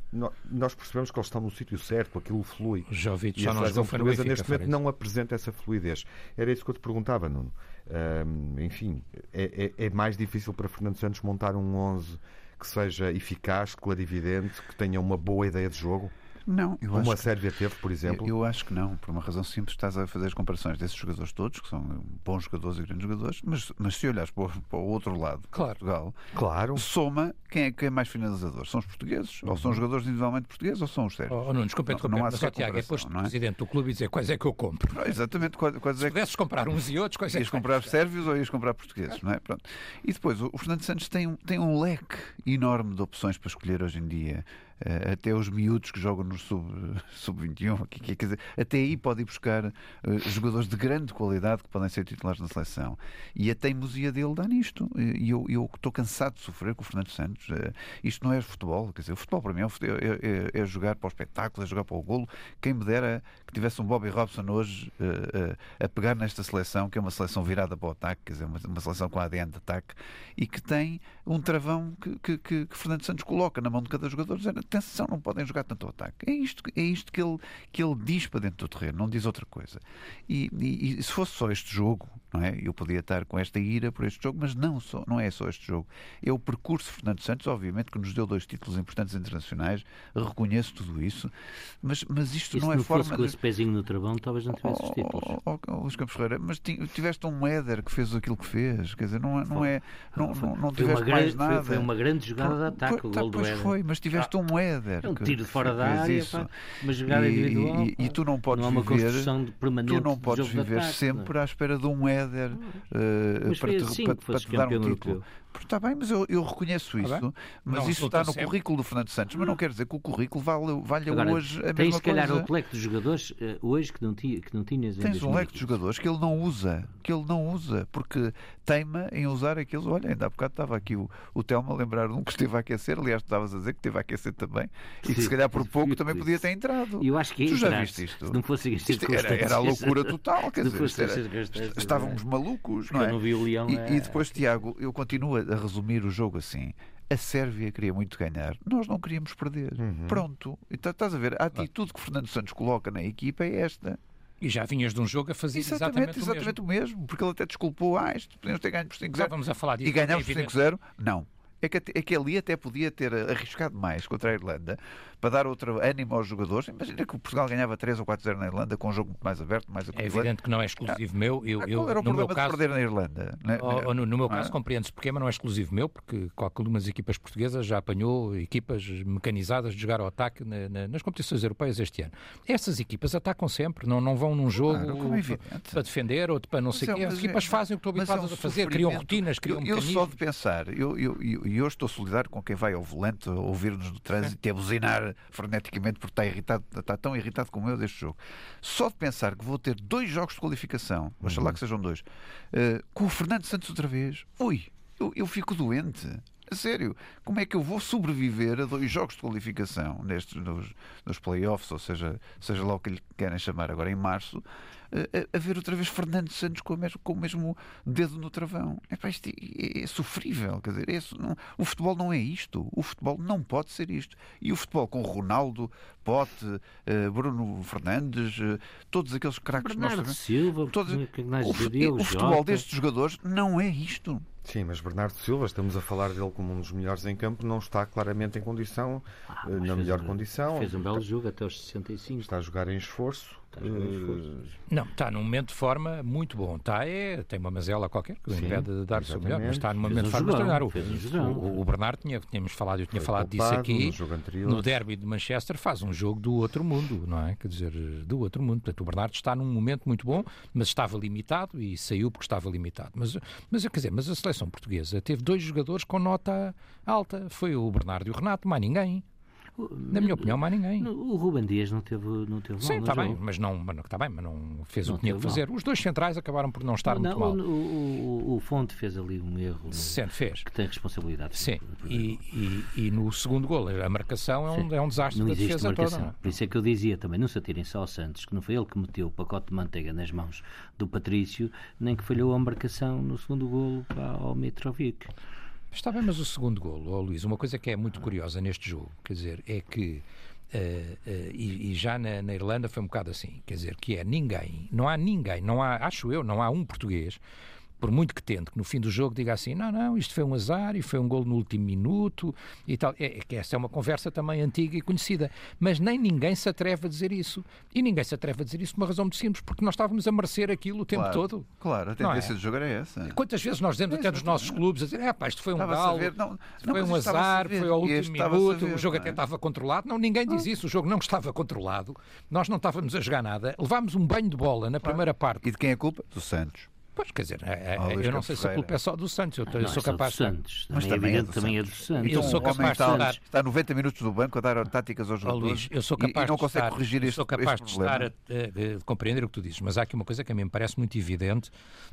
A: nós percebemos que eles estão no sítio certo, aquilo flui.
B: Jovic
A: e
B: a
A: seleção portuguesa neste momento não apresenta essa fluidez. Era isso que eu te perguntava, Nuno. Enfim, é, é, é, mais difícil para Fernando Santos montar um 11 que seja eficaz, clarividente, que tenha uma boa ideia de jogo?
C: Não, eu
A: Como
C: acho
A: a Sérvia teve, por exemplo?
C: Eu, eu, acho que não, por uma razão simples, estás a fazer as comparações desses jogadores todos, que são bons jogadores e grandes jogadores, mas, mas se olhares para o, para o outro lado, claro. Portugal,
A: claro.
C: soma quem é, quem é mais finalizador. São os portugueses? Uhum. Ou são os jogadores individualmente portugueses ou são os sérvios?
B: Oh, oh, não, desculpa, não, não há mas, Tiago, é posto é? presidente do clube e dizer quais é que eu compro.
C: Não, exatamente. Quais, quais
B: se
C: é
B: que... pudesses comprar uns e outros, quais
C: é que comprar sérvios ou ias comprar portugueses, não é? Pronto. E depois, o Fernando Santos tem, tem um leque enorme de opções para escolher hoje em dia. Uh, até os miúdos que jogam no sub-21, sub quer dizer, até aí pode ir buscar uh, jogadores de grande qualidade que podem ser titulares na seleção. E a teimosia dele dá nisto. E eu, eu estou cansado de sofrer com o Fernando Santos. Uh, isto não é futebol, quer dizer, o futebol para mim é, é, é, é, jogar para o espetáculo, é jogar para o golo. Quem me dera que tivesse um Bobby Robson hoje a pegar nesta seleção, que é uma seleção virada para o ataque, quer dizer, uma, uma seleção com ADN de ataque, e que tem um travão que, que, que, que Fernando Santos coloca na mão de cada jogador, dizendo atenção, não podem jogar tanto ao ataque. É isto, é isto que, ele, que ele diz para dentro do terreno, não diz outra coisa. E, e, e se fosse só este jogo, não é? Eu podia estar com esta ira por este jogo, mas não, só, não é só este jogo. É o percurso de Fernando Santos, obviamente, que nos deu dois títulos importantes internacionais, reconheço tudo isso, mas, mas isto não é
D: não
C: forma. Se
D: com esse pezinho no travão, talvez não tivesse os títulos. Oh,
C: oh, oh, Luís Campos Ferreira, mas tiveste um Éder que fez aquilo que fez, quer dizer, não, é, não é. Não, não, não tiveste mais nada.
D: Foi, foi uma grande jogada de ataque, o gol do
C: Éder. foi, mas tiveste ah, um Éder.
D: É um tiro de fora da área, isso. Pá, uma jogada
C: e,
D: individual.
C: E, e, tu não podes
D: não
C: viver.
D: tu
C: não podes viver
D: ataque,
C: sempre
D: não.
C: à espera de um Éder uh, para, te,
D: assim
C: para, para te dar um título. Está bem, mas eu, eu reconheço tá isso. Mas não, isso está no sempre. currículo do Fernando Santos. Mas não quer dizer que o currículo valha, valha
D: Agora,
C: hoje a
D: tens,
C: mesma
D: se calhar
C: coisa.
D: um leque de jogadores uh, hoje que não, tinha, que não tinhas em
C: Tens um leque de jogadores que ele não usa. Que ele não usa. Porque teima em usar aqueles. Olha, ainda há bocado estava aqui o, o Telmo a lembrar de um que esteve a aquecer. Aliás, tu estavas a dizer que esteve a aquecer também. E que se calhar por pouco também podia ter entrado.
D: Eu acho que
C: tu já viste isto?
D: Se não fosse
C: isto era, era a loucura total. Quer dizer, era, estávamos malucos, não é?
D: não vi o Leão.
C: E, e é- depois, Tiago, eu continuo a resumir o jogo assim. A Sérvia queria muito ganhar, nós não queríamos perder. Uhum. Pronto. Então, estás a ver, a atitude que Fernando Santos coloca na equipa é esta.
B: E já vinhas de um jogo a fazer exatamente,
C: exatamente, exatamente
B: o,
C: mesmo. o, mesmo. porque ele até desculpou, ah, isto podemos ter ganho por 5-0.
B: Vamos a falar disso.
C: E ganhámos por 5-0? Não. É que, é que ali até podia ter arriscado mais contra a Irlanda, para dar outro ânimo aos jogadores. Imagina que o Portugal ganhava 3 ou 4-0 na Irlanda com um jogo muito mais aberto, mais
B: É evidente que não é exclusivo ah, meu. Eu, eu,
C: qual era o
B: no
C: problema
B: meu caso,
C: de perder na Irlanda?
B: Oh, no, no, meu caso, ah. compreende-se porque, mas não é exclusivo meu, porque algumas equipas portuguesas já apanhou equipas mecanizadas de jogar ao ataque na, na, nas competições europeias este ano. Essas equipas atacam sempre, não, não vão num jogo claro, é para, defender ou para não sei o quê. As equipas é, fazem o que estão habituadas é um a fazer, criam rotinas, criam
C: eu, eu só de pensar, eu, eu, eu, eu estou solidário com quem vai ao volante ouvir-nos no trânsito e a buzinar freneticamente porque está irritado, está tão irritado como eu deste jogo. Só de pensar que vou ter dois jogos de qualificação, uhum. lá que sejam dois, uh, com o Fernando Santos outra vez, ui, eu, eu fico doente. A sério, como é que eu vou sobreviver a dois jogos de qualificação nestes, nos, nos playoffs, ou seja, seja lá o que lhe querem chamar agora em março, a, a ver outra vez Fernando Santos com o mesmo, com o mesmo dedo no travão. Epá, isto é, é, sofrível, quer dizer, é, não, o futebol não é isto. O futebol não pode ser isto. E o futebol com Ronaldo, Pote, uh, Bruno Fernandes, uh, todos aqueles craques
D: Bernardo nós Silva, todos, o,
C: o, o futebol destes jogadores não é isto.
A: Sim, mas Bernardo Silva, estamos a falar dele como um dos melhores em campo, não está claramente em condição, ah, na melhor
D: um,
A: condição.
D: Fez um belo jogo até aos 65.
A: Está a jogar em esforço
C: Uh,
B: não, está num momento de forma muito bom. Está, é, tem uma mazela qualquer que o impede de dar o seu melhor, mas está num momento de forma treinar. O, o, o, Bernardo tinha, tínhamos falado, eu tinha
A: Foi
B: falado disso
A: no
B: aqui.
A: jogo
B: No derby de Manchester faz um jogo do outro mundo, não é? Quer dizer, do outro mundo. Portanto, o Bernardo está num momento muito bom, mas estava limitado e saiu porque estava limitado. Mas, mas quer dizer, mas a seleção portuguesa teve dois jogadores com nota alta. Foi o Bernardo e o Renato, mais ninguém. Na minha opinião, mais ninguém.
D: O Ruben Dias não teve, não teve
B: Sim,
D: mal,
B: está
D: não
B: bem, mas não, mas não, está bem, mas não fez
D: Não
B: o que tinha que fazer. Os dois centrais acabaram por não estar
D: Não,
B: muito mal.
D: o, o, o, Fonte fez ali um erro
B: Sendo fez.
D: que tem responsabilidade.
B: Sim, e, e, e no segundo gol, a marcação é um, é um desastre
D: Não
B: da defesa
D: marcação.
B: toda. não?
D: Por isso é que eu dizia também, não se atirem só ao Santos, que não foi ele que meteu o pacote de manteiga nas mãos do Patrício, nem que falhou a marcação no segundo golo ao Mitrovic.
B: Está bem, mas o segundo gol, ó Luís, uma coisa que é muito curiosa neste jogo, quer dizer, é que eh, eh, e, e já na, na Irlanda foi um bocado assim, quer dizer, que é ninguém, não há ninguém, não há, acho eu, não há um português, por muito que tente, que no fim do jogo diga assim, não, não, isto foi um azar e foi um gol no último minuto e tal. É, é que essa é uma conversa também antiga e conhecida, mas nem ninguém se atreve a dizer isso. E ninguém se atreve a dizer isso por uma razão muito simples, porque nós estávamos a merecer aquilo o tempo
C: claro,
B: todo.
C: Claro, a
B: é?
C: tendência de jogo era essa.
B: Quantas vezes nós dizemos até nos nossos clubes a dizer, é pá, isto foi um galo,
C: não, não,
B: foi um azar, foi ao último minuto,
C: ver,
B: o jogo
C: não
B: até
C: é?
B: estava controlado. Não, ninguém diz isso, o jogo não estava controlado, nós não estávamos a jogar nada, levámos um banho de bola na primeira parte.
C: E de quem é a culpa? Do Santos.
B: Pois, quer dizer, é- é- eu não sei se a culpa é só do Santos, eu, eu sou
D: é
B: capaz
D: do Santos.
C: Mas
D: Também é
C: também é
D: evidente,
C: do
D: também é do
C: Santos.
B: Eu
C: Então,
B: sou capaz de
C: está,
B: estar-
C: está 90 minutos do banco a dar táticas aos jogadores
B: Luís, eu sou capaz
C: e, não
B: de
C: consegue
B: estar,
C: corrigir
B: eu
C: este,
B: sou capaz
C: este
B: de
C: problema.
B: estar a, a- a compreender o que tu dizes, mas há aqui uma coisa que a mim me parece muito evidente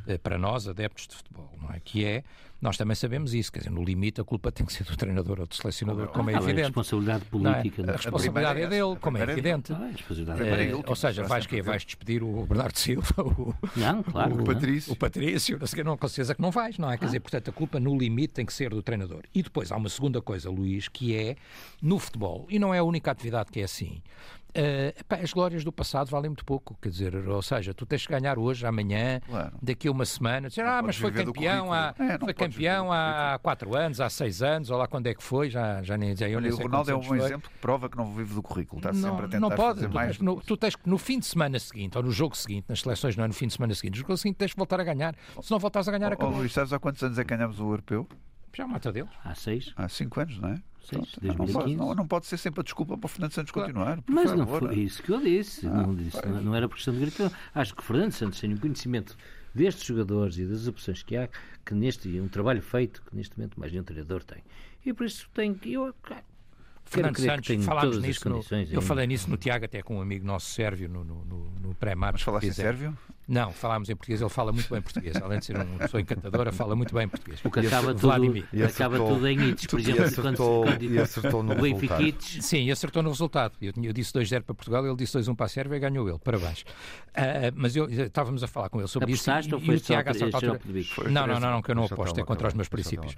B: eh, para nós, adeptos de futebol, não é? Que é, nós também sabemos isso, quer dizer, no limite a culpa tem que ser do treinador ou do selecionador, como é
D: Ah, a
B: evidente.
D: responsabilidade
B: é?
D: política.
B: A
D: é?
B: responsabilidade é
C: primeira é essa.
B: dele, como é
C: A é
B: evidente.
D: Ah, a responsabilidade
B: ou seja, vais, quê?
C: dele.
B: vais despedir o Bernardo Silva, o,
D: Não, claro.
C: O
D: que não.
C: Patrício.
B: o Patrício, não sei não, com certeza que não vais, não é? Quer dizer, portanto, a culpa no limite tem que ser do treinador. E depois há uma segunda coisa, Luís, que é no futebol, e não é a única atividade que é assim. Epá, as glórias do passado valem muito pouco, quer dizer, ou seja, tu tens que ganhar hoje, amanhã,
C: Claro.
B: daqui a uma semana, dizer, ah, mas foi campeão, há.
C: É, não
B: foi campeão há quatro anos, há seis anos, ou lá quando é que foi, já, já nem já eu
C: Olha,
B: nem
C: o
B: sei
C: Ronaldo é um bom
B: foi.
C: exemplo que prova que não vive do currículo. Está
B: Não,
C: sempre a tentar
B: não pode.
C: fazer
B: Tu
C: mais.
B: tens, no, tu tens que no fim de semana seguinte, ou no jogo seguinte, nas seleções, não é no fim de semana seguinte, no jogo seguinte tens que voltar a ganhar. Se não voltares a ganhar,
C: Oh,
B: acabou.
C: Luís, sabes há quantos anos é que ganhamos o europeu?
B: Já mata deles.
D: Há seis.
C: Há 5 anos, não é? Não, pode,
D: 2015.
C: não, não pode ser sempre a desculpa para o Fernando Santos continuar. por
D: Mas não
C: favor.
D: foi isso que eu disse. não, disse não, não era por questão de gratidão. Acho que o Fernando Santos tem um conhecimento destes jogadores e das opções que há, que neste um trabalho feito que neste momento mais nenhum treinador tem. E por isso tem que. Eu,
B: Fernando Santos, falámos nisso. No, eu falei nisso no Tiago, até com um amigo nosso sérvio, no, no, no, no pré-match.
C: Mas falaste em sérvio?
B: Não, falámos em português, ele fala muito bem português. Além de ser uma pessoa encantadora, fala muito bem português.
D: O que acaba, tudo, acaba tudo em hits, por exemplo,
A: acertou,
D: quando,
A: quando, acertou no resultado.
D: Hits.
B: Sim, acertou no resultado. Eu, eu disse 2-0 para Portugal, ele disse 2-1 para a Sérvia e ganhou ele. Parabéns. Uh, mas eu, eh, estávamos a falar com ele sobre
D: Apostaste
B: isso.
D: Ou foi
B: e o Tiago altura... Não, não, não, não, que eu não aposto, é contra os meus princípios.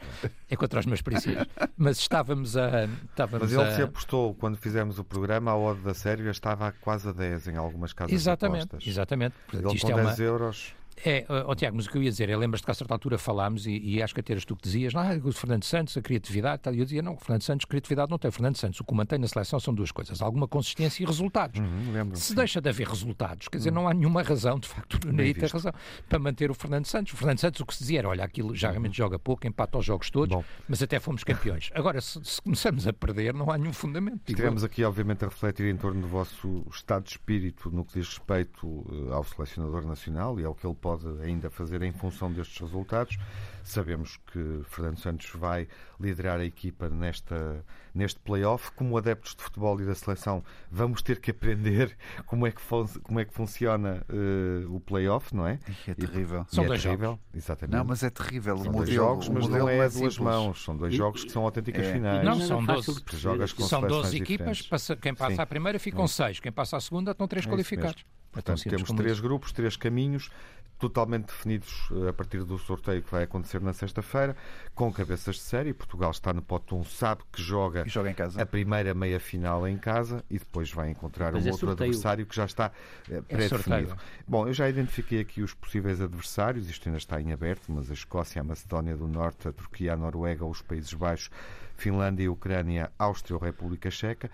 B: É contra os meus princípios. Mas estávamos a. Estávamos
A: mas ele
B: a...
A: se apostou quando fizemos o programa, a odd da Sérvia estava quase a 10 em algumas casas
B: exatamente,
A: apostas.
B: Exatamente, exatamente.
A: 10 euros.
B: É, ó, Tiago, mas o que eu ia dizer é, lembras-te que a certa altura falámos e, e acho que até eras tu que dizias, ah, o Fernando Santos, a criatividade, tal, e eu dizia, não, o Fernando Santos, criatividade não tem. O Fernando Santos, o que mantém na seleção são duas coisas, alguma consistência e resultados.
A: Uhum, lembro-me,
B: Se
A: sim.
B: deixa de haver resultados, quer dizer, não há nenhuma razão, de facto, o tem razão, para manter o Fernando Santos. O Fernando Santos, o que se dizia era, olha, aquilo já realmente joga pouco, empata os jogos todos,
A: Bom.
B: mas até fomos campeões. Agora, se, se começamos a perder, não há nenhum fundamento.
A: Estivemos aqui, obviamente, a refletir em torno do vosso estado de espírito no que diz respeito eh, ao selecionador nacional e ao que ele pode ainda fazer em função destes resultados. Sabemos que Fernando Santos vai liderar a equipa nesta, neste play-off. Como adeptos de futebol e da seleção, vamos ter que aprender como é que, fun- como é que funciona eh, o play-off, não é?
C: É terrível.
B: São
A: E é
B: dois
A: terrível, exatamente.
C: Não, mas é terrível.
A: São
C: o
A: dois jogos, mas
C: modelo
A: não é
C: é
A: duas
C: simples.
A: mãos. São dois
D: E-
A: jogos que são autênticas
C: é.
A: finais.
B: Não,
D: Não
B: são
D: era
B: 12.
D: fácil de
A: Que jogas com
B: São 12
A: seleções
B: equipas, passa- quem passa
A: Sim.
B: à primeira ficam seis, quem passa à segunda estão três
A: É
B: qualificados. É
A: Portanto,
B: simples
A: temos
B: como
A: três
B: isso.
A: grupos, três caminhos, totalmente definidos eh, a partir do sorteio que vai acontecer na sexta-feira, com cabeças de série. Portugal está no pote 1, sabe que joga
C: joga em casa.
A: a primeira meia final em casa e depois vai encontrar
D: Mas
A: um
D: é
A: outro
D: sorteio.
A: adversário que já está eh, pré-definido.
B: sorteio.
A: Bom, eu já identifiquei aqui os possíveis adversários, isto ainda está em aberto, mas a Escócia, a Macedónia do Norte, a Turquia, a Noruega os Países Baixos Finlândia e Ucrânia, Áustria ou República Checa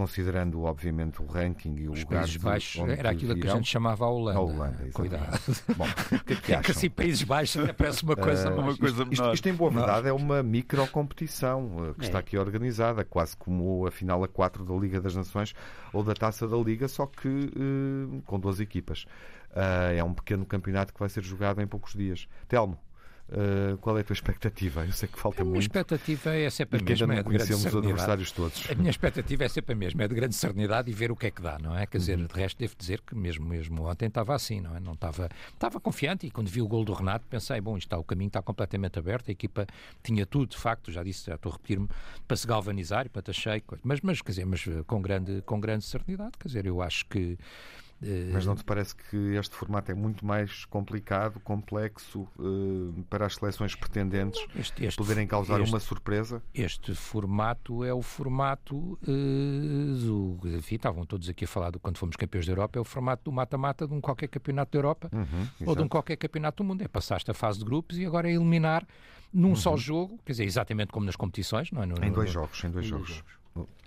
A: considerando obviamente o ranking e o
B: Os
A: lugar
B: Países Baixos era aquilo que a gente chamava a Holanda.
A: A Holanda, exatamente.
B: Cuidado.
A: Bom, o que é que
B: É que
A: acham?
B: assim Países Baixos até parece uma coisa,
A: Ah,
B: uma
A: isto-
B: coisa
A: isto,
B: menor.
A: isto, em boa verdade é uma microcompetição uh, que
D: É.
A: está aqui organizada, quase como a final a 4 da Liga das Nações ou da Taça da Liga, só que uh, com duas equipas. Uh, é um pequeno campeonato que vai ser jogado em poucos dias. Telmo, uh, qual é a tua expectativa? Eu sei que falta
B: A minha
A: muito
B: expectativa é sempre a
A: que ainda
B: mesma, é
A: não conhecemos os adversários todos.
B: A minha expectativa é sempre a mesma, é de grande serenidade e ver o que é que dá, não é? Quer
A: Uhum.
B: dizer, de resto devo dizer que mesmo, mesmo ontem estava assim, não é? Não estava, estava confiante e quando vi o gol do Renato pensei, bom, está, o caminho está completamente aberto, a equipa tinha tudo, de facto, já disse, já estou a repetir-me, para se galvanizar e para achei, mas, mas, quer dizer, mas eh, com grande, com grande serenidade, quer dizer, eu acho que eh,
A: Mas não te parece que este formato é muito mais complicado, complexo uh, para as seleções pretendentes
B: este, este,
A: poderem causar
B: este-
A: uma surpresa?
B: Este formato é o formato eh, do. Enfim, estavam todos aqui a falar do quando fomos campeões da Europa, é o formato do mata-mata de um qualquer campeonato da Europa
A: Uhum,
B: ou de um qualquer campeonato do mundo. É passaste a fase de grupos e agora é eliminar num só jogo, quer dizer, exatamente como nas competições, não é? No-
A: Uhum. Em
B: no-
A: dois jogos, em dois
D: Em dois
A: jogos.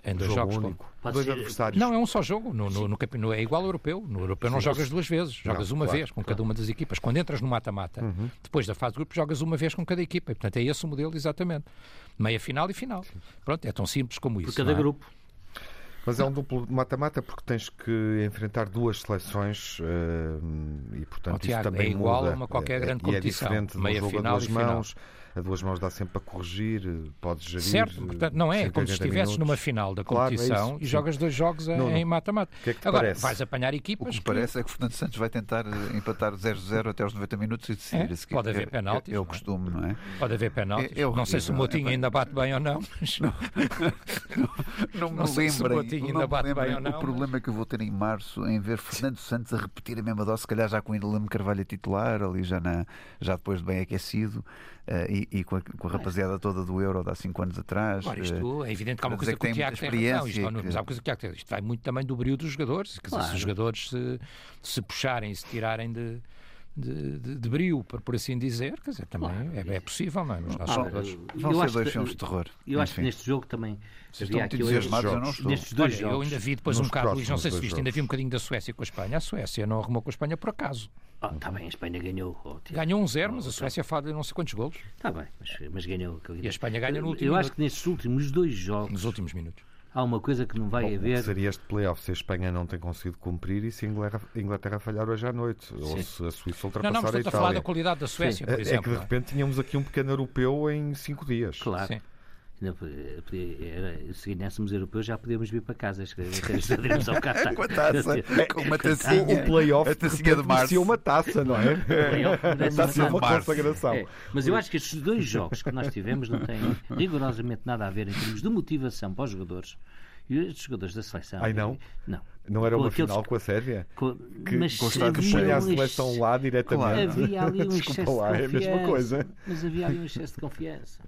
B: Em dois
A: jogo
B: jogos,
A: único. Dois
D: ser-
A: adversários.
B: Não, é um só jogo. No, no, no campe- no- é igual ao europeu. No europeu não
A: Sim.
B: jogas duas vezes, jogas
A: Não,
B: uma
A: claro,
B: vez com cada uma das equipas. Quando entras no mata-mata,
A: Uhum.
B: depois da fase de grupo, jogas uma vez com cada equipa. E, portanto, é esse o modelo exatamente. Meia final e final. Pronto, é tão simples como isso.
D: Por cada
B: é?
D: grupo.
A: Mas é um duplo mata-mata porque tens que enfrentar duas seleções eh, e, portanto,
B: Oh,
A: isso
B: Tiago,
A: também
B: é igual
A: muda.
B: a uma qualquer
A: É-
B: grande
A: e é
B: competição.
A: diferente de um
B: Meia
A: jogo
B: final
A: a duas
B: e final.
A: mãos. A duas mãos dá sempre para corrigir, podes gerir.
B: Certo, portanto, não é
A: 180
B: como se estivesses
A: minutos.
B: numa final da
A: Claro, é
B: competição
A: isso,
B: e jogas dois jogos em,
A: Nuno,
B: em mata-mata.
A: O que é que
B: Agora,
A: parece?
B: vais apanhar
C: O
B: equipas
C: que me
B: que-
C: parece é que o Fernando Santos vai tentar eh, empatar 0-0 até aos 90 minutos e decidir
B: É,
C: a seguir.
B: pode haver
C: É-
B: penaltis,
C: É, é o
B: não é?
C: costume, não é?
B: Pode haver penaltis.
C: É- é
B: não sei se o Motinho
C: é
B: ainda bate bem ou não. Mas...
C: Não
B: Não sei se ainda bate bem ou não,
C: O problema que eu vou ter em março em ver Fernando Santos a repetir a mesma dose, se calhar já com o Ilham Carvalho a titular, ali já, na, já depois de bem aquecido, eh, e, e com, a, com a rapaziada toda do Euro de há 5 anos atrás.
B: Agora,
C: eh,
B: isto é evidente que há uma coisa que,
C: que
B: o
C: tem
B: Tiago tem razão. Isto,
C: que-
B: mas há uma coisa que o Tiago tem. Isto vai muito também do brilho dos jogadores. Quer dizer, se
D: Claro.
B: os jogadores se, se puxarem se tirarem de, de, de, de brilho, por, por assim dizer, quer dizer, também é, é possível, não é? Os nossos
D: Ah,
B: jogadores.
C: Vão
D: eu
C: ser
D: acho
C: dois
D: que-
C: filmes de terror.
D: Eu acho que neste jogo também
C: Vocês estão muito entusiasmados, eu não
A: jogos.
C: estou.
D: nestes dois
B: Olha,
D: jogos.
B: eu ainda vi depois
A: Nos
B: um bocado, Luís, não sei se viste, ainda vi um bocadinho da Suécia com a Espanha. A Suécia não arrumou com a Espanha por acaso.
D: Ah, tá bem, a Espanha ganhou. oh.
B: Ganhou um zero, mas a Suécia fala de não sei quantos golos
D: Tá bem, mas, mas ganhou.
B: E a Espanha ganha no último
D: Eu acho
B: minuto.
D: que nestes últimos dois jogos
B: nos últimos minutos.
D: Há uma coisa que não vai
A: Bom,
D: haver.
A: seria este playoff se a Espanha não tem conseguido cumprir e se a Inglaterra, Inglaterra falhar hoje à noite ou se a Suíça
B: Não,
A: ultrapassar
B: não, mas
A: a
B: estou a falar da
A: Itália.
B: qualidade da Suécia,
A: É-
B: por
A: é
B: exemplo.
A: que de
B: não é?
A: repente tínhamos aqui um pequeno europeu em cinco dias.
D: Claro.
B: Sim.
D: Se ganhássemos europeus já podíamos vir para casa. Irmos ao Qatar.
C: Com a taça, com uma
A: O,
C: tacinha.
A: o playoff
C: A tacinha de março.
A: merecia uma taça, não é?
D: Uma
A: a ser uma
C: taça.
A: consagração.
D: É, mas eu acho que estes dois jogos que nós tivemos não têm rigorosamente nada a ver em termos de motivação para os jogadores. E estes jogadores da seleção.
A: Ai, não?
D: Não.
A: Não era uma
D: aqueles-
A: final com a Sérvia?
D: Com,
A: Que,
D: mas havia
A: que punha a
D: um
A: seleção lá diretamente.
D: Havia ali um
A: Desculpa
D: excesso
A: lá,
D: de
A: é a
D: confiança.
A: mesma coisa.
D: Mas havia ali um excesso de confiança.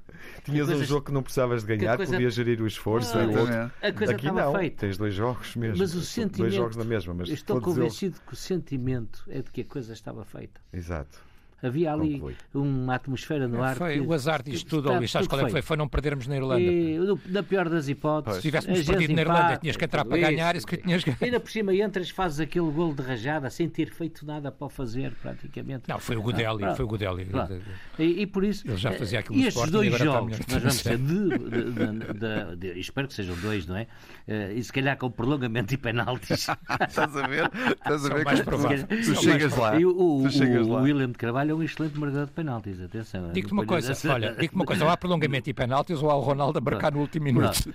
A: Tinhas um
D: coisas-
A: jogo que não precisavas de ganhar,
D: coisa-
A: podias gerir o esforço
D: Ah,
A: o outro.
D: A coisa
A: Aqui
D: estava
A: não,
D: feita.
A: tens dois jogos mesmo.
D: Mas o
A: Dois
D: sentimento.
A: jogos na mesma, mas
D: estou convencido que o sentimento é de que a coisa estava feita.
A: Exato.
D: Havia ali uma atmosfera no ar.
B: Foi
D: que-
B: o azar disto tudo, Luís. Sabes qual é que foi? Foi não perdermos na Irlanda.
D: E, na pior das hipóteses,
B: Se tivéssemos perdido na Irlanda, tinhas que entrar para
D: isso.
B: ganhar, isso que tinhas que
D: Ainda por cima entras, fazes aquele golo de rajada sem ter feito nada para o fazer, praticamente.
B: Não, foi o Godelli,
D: Ah,
B: foi o Godelli.
D: E, e por isso,
B: Ele já fazia aquilo no
D: e
B: Sporting
D: dois jogos, nós vamos ter de, de- de- de- de- espero que sejam dois, não é? Eh, E se calhar com prolongamento e penaltis.
C: Estás a ver? Estás a
B: São
C: ver
B: mais
C: que
B: prováveis.
C: tu
B: São
C: chegas lá.
D: E o,
C: Tu.
D: William de Carvalho é um excelente marcador de penaltis, atenção.
B: Digo-te uma coisa, olha, digo-te uma coisa, ou há prolongamento e penaltis ou há o Ronaldo a marcar no último minuto.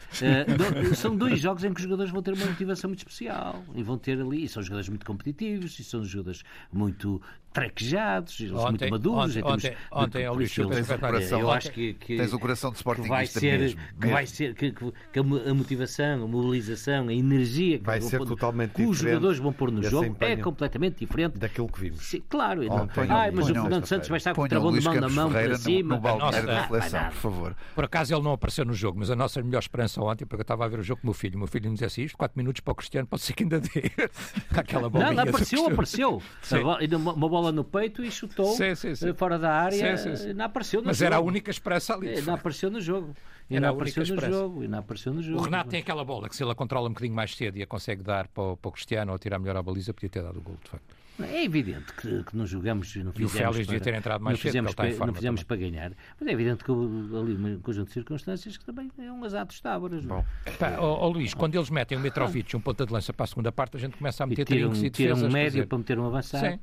D: Do- são dois jogos em que os jogadores vão ter uma motivação muito especial e vão ter ali, e são jogadores muito competitivos, e são jogadores muito traquejados, eles
B: Ontem-
D: muito maduros.
B: ontem- ontem- ontem, Luís,
D: eles-
B: tens o
C: coração-
D: eu acho que, que-
C: Tens o coração de
D: que vai ser,
C: mesmo.
D: que vai ser que, que- a mo- a motivação, a mobilização, a energia que,
A: Vai ser
D: pôr-
A: totalmente
D: que os jogadores vão pôr no jogo é completamente diferente.
A: Daquilo que vimos.
D: Sim, claro.
A: Ontem,
D: Ai, mas o Fernando Santos vai estar com o travão de mão na mão
C: Ferreira
D: para
C: no,
D: cima.
C: no balneário
B: Nossa,
C: da seleção, por favor.
B: Por acaso ele não apareceu no jogo, mas a nossa melhor esperança ontem, porque eu estava a ver o jogo com o meu filho, o meu filho me dizia assim: isto 4 minutos para o Cristiano, pode ser que ainda dê. Aquela bolinha.
D: Não, apareceu, apareceu. Bola- Uma bola no peito e chutou
B: Sim, sim, sim.
D: eh, fora da área.
B: Sim, sim, sim.
D: Não apareceu no
B: Mas
D: jogo.
B: era a única esperança ali.
D: Eh, Não apareceu no jogo. E não apareceu no jogo. E não apareceu no jogo.
B: O Renato tem aquela bola que se ele a controla um bocadinho mais cedo e a consegue dar para o, para o Cristiano ou tirar melhor a baliza, podia ter dado o gol, de facto.
D: É evidente que, que não jogamos e não
B: E o
D: fizemos
B: Félix devia
D: para-
B: ter entrado mais
D: não
B: cedo,
D: fizemos,
B: em
D: para, não fizemos para ganhar. Mas é evidente que houve ali um conjunto de circunstâncias que também é um azar dos táburas. não é?
B: Pá, ó, ó, Luís, quando eles metem o Mitrovic e um ponta de lança para a segunda parte, a gente começa a
D: E
B: meter trincos e
D: tiram
B: defesas.
D: um médio para meter um avançado.
B: Sim.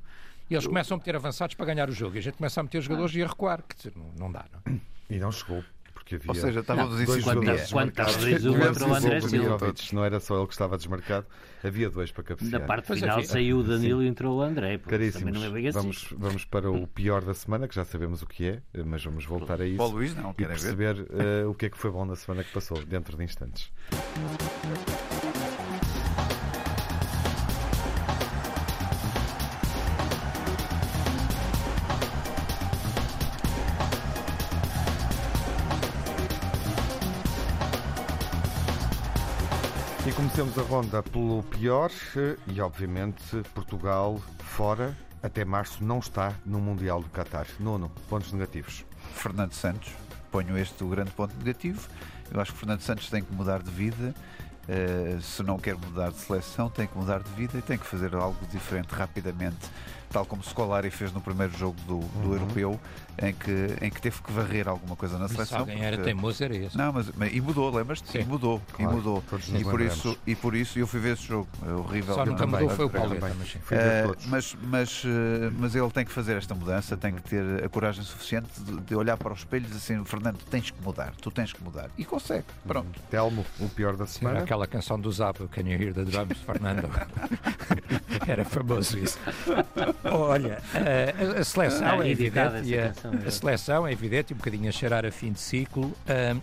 B: E eles começam a meter avançados para ganhar o jogo. E a gente começa a meter jogadores e a recuar. Quer dizer, não, não dá, não.
A: E não chegou, porque havia
C: Ou seja, estávamos em
A: dois
D: Quantas vezes o outro, André Silva.
A: Não era só ele que estava desmarcado, havia dois para
D: Na
A: cabecear.
D: parte
B: Pois
D: final saiu o Danilo e entrou o André.
A: Caríssimos,
D: é bem assim.
A: vamos, vamos para o pior da semana, que já sabemos o que é, mas vamos voltar a isso
C: Para o Luís, não,
A: e perceber eh, o que é que foi bom na semana que passou, dentro de instantes. Comecemos a ronda pelo pior eh, e, obviamente, Portugal fora. Até março não está no Mundial do Qatar. Nono, pontos negativos.
C: Fernando Santos, ponho este o grande ponto negativo. Eu acho que Fernando Santos tem que mudar de vida. Eh, se não quer mudar de seleção, tem que mudar de vida e tem que fazer algo diferente rapidamente, tal como Scolari fez no primeiro jogo do, do europeu, em que, em que teve que varrer alguma coisa na
B: Se
C: seleção.
B: alguém era
C: porque-
B: teimoso, era esse.
C: Não, mas, mas- e mudou, lembras-te?
B: Sim.
C: E mudou,
A: Claro,
C: e mudou. E por, isso, e por isso eu fui ver esse jogo. É horrível.
B: Só nunca mudou foi o
A: eu também.
B: Mas sim.
A: Todos.
C: mas, mas, eh, mas ele tem que fazer esta mudança, tem que ter a coragem suficiente de, de olhar para os espelhos e dizer assim: Fernando, tens que mudar, tu tens que mudar. E consegue. Pronto.
A: Telmo, o pior da
B: Era
A: semana.
B: aquela canção do Zap, Can You Hear the Drums, Fernando? Era famoso isso. Olha, a, a seleção
D: Ah,
B: é
D: editada
B: evidente, e a,
D: é.
B: a seleção é evidente, e um bocadinho a cheirar a fim de ciclo,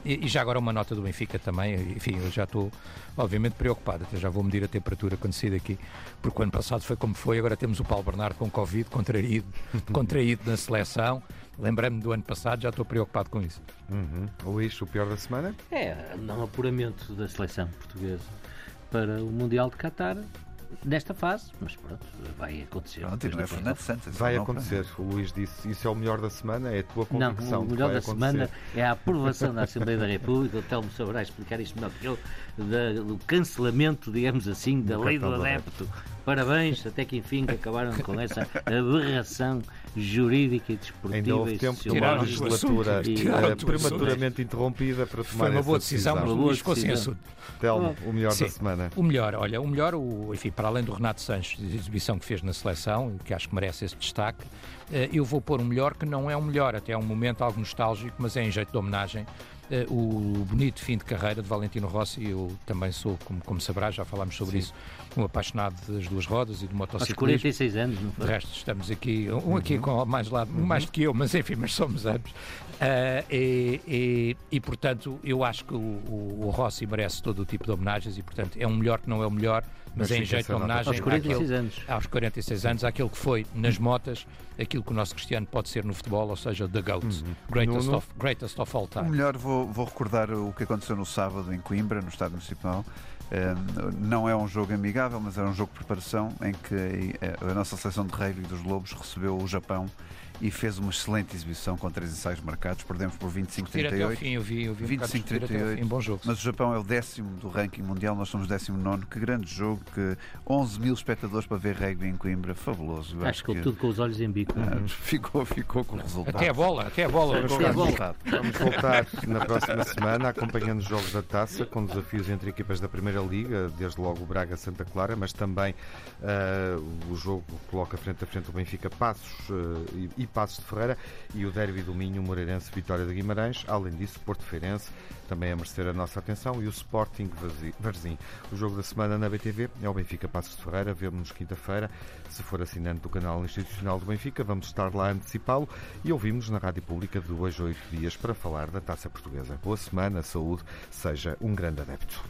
B: e, e já agora uma nota do Benfica também, enfim, eu já estou obviamente preocupado, até já vou medir a temperatura quando sair daqui, porque o ano passado foi como foi, agora temos o Paulo Bernardo com Covid, contraído, contraído na seleção, lembrei-me do ano passado, já estou preocupado com isso.
A: Uhum. Luís, o pior da semana.
D: É, não apuramento da seleção portuguesa para o Mundial de Qatar nesta fase, mas pronto, vai acontecer.
C: Pronto, não é
D: do
C: Fernando. Santos.
A: Vai
C: não,
A: acontecer. O Luís disse isso é o melhor da semana, é a tua
D: Não,
A: convicção.
D: o
A: de que
D: melhor
A: vai
D: da
A: acontecer.
D: semana é a aprovação da Assembleia da República, o Telmo saberá explicar isto melhor que eu, da- do cancelamento, digamos assim, da
A: Do
D: lei do adepto. Parabéns, até que enfim que acabaram com essa aberração jurídica e desportiva
A: Ainda houve tempo de uma legislatura
B: assunto,
D: e-
A: eh, prematuramente interrompida para tomar
B: Foi uma boa decisão, mas
A: decisão.
B: Luís ficou sem
D: decisão.
B: assunto.
A: Telmo, o melhor
B: Sim.
A: da semana.
B: O melhor, olha, o melhor, o, enfim, para além do Renato Sanches, a exibição que fez na seleção, que acho que merece esse destaque, eh, eu vou pôr um melhor que não é um melhor, até é um momento algo nostálgico, mas é em jeito de homenagem. eh, o bonito fim de carreira de Valentino Rossi, eu também sou, como, como sabrás, já falámos sobre isso, um apaixonado das duas rodas e do
D: Aos
B: motociclismo.
D: 46 anos, não
B: De
D: foi?
B: resto, estamos aqui, um aqui com mais lado, um mais do que eu, mas enfim, mas somos ambos. Ah, e, e- e, portanto, eu acho que o, o, o Rossi merece todo o tipo de homenagens e, portanto, é um melhor que não é o melhor, mas,
A: Mas
B: é em jeito de homenagem
D: Aos 46
B: àquele-
D: anos.
B: aos 46 anos, àquele que foi nas motas, aquilo que o nosso Cristiano pode ser no futebol, ou seja, the GOAT, greatest,
A: Nuno?
B: of, greatest of all
C: O
B: time.
C: melhor, vou, vou recordar o que aconteceu no sábado em Coimbra, no Estádio Municipal. Eh, não é um jogo amigável, mas era um jogo de preparação em que eh, a nossa seleção de rugby dos Lobos recebeu o Japão e fez uma excelente exibição com três ensaios marcados. Perdemos por
B: Discutir até ao
C: 25-38.
B: fim, eu vi, eu vi um bocado discutir até ao
C: 25-38.
B: fim, bom jogo.
C: Mas o Japão é o décimo do ranking mundial, nós somos décimo nono. Que grande jogo, que 11 mil espectadores para ver rugby em Coimbra, fabuloso. Eu
D: Acho que tudo com os olhos em bico.
C: ah, ficou, ficou com o resultado.
B: Até a bola, até a bola.
A: Vamos,
D: Até a bola.
A: vamos voltar na próxima semana acompanhando os jogos da taça com desafios entre equipas da Primeira Liga, desde logo o Braga Santa Clara, mas também eh, o jogo que coloca frente a frente o Benfica Passos eh, e, e Passos de Ferreira e o Derby do Minho Moreirense Vitória de Guimarães. Além disso, Porto Feirense também a merecer a nossa atenção e o Sporting Varzim. O jogo da semana na BTV é o Benfica Passos de Ferreira. Vemo-nos quinta-feira. Se for assinante do canal institucional do Benfica, vamos estar lá a antecipá-lo e ouvimos na Rádio Pública de hoje a oito dias para falar da Taça Portuguesa. Boa semana, saúde, seja um grande adepto.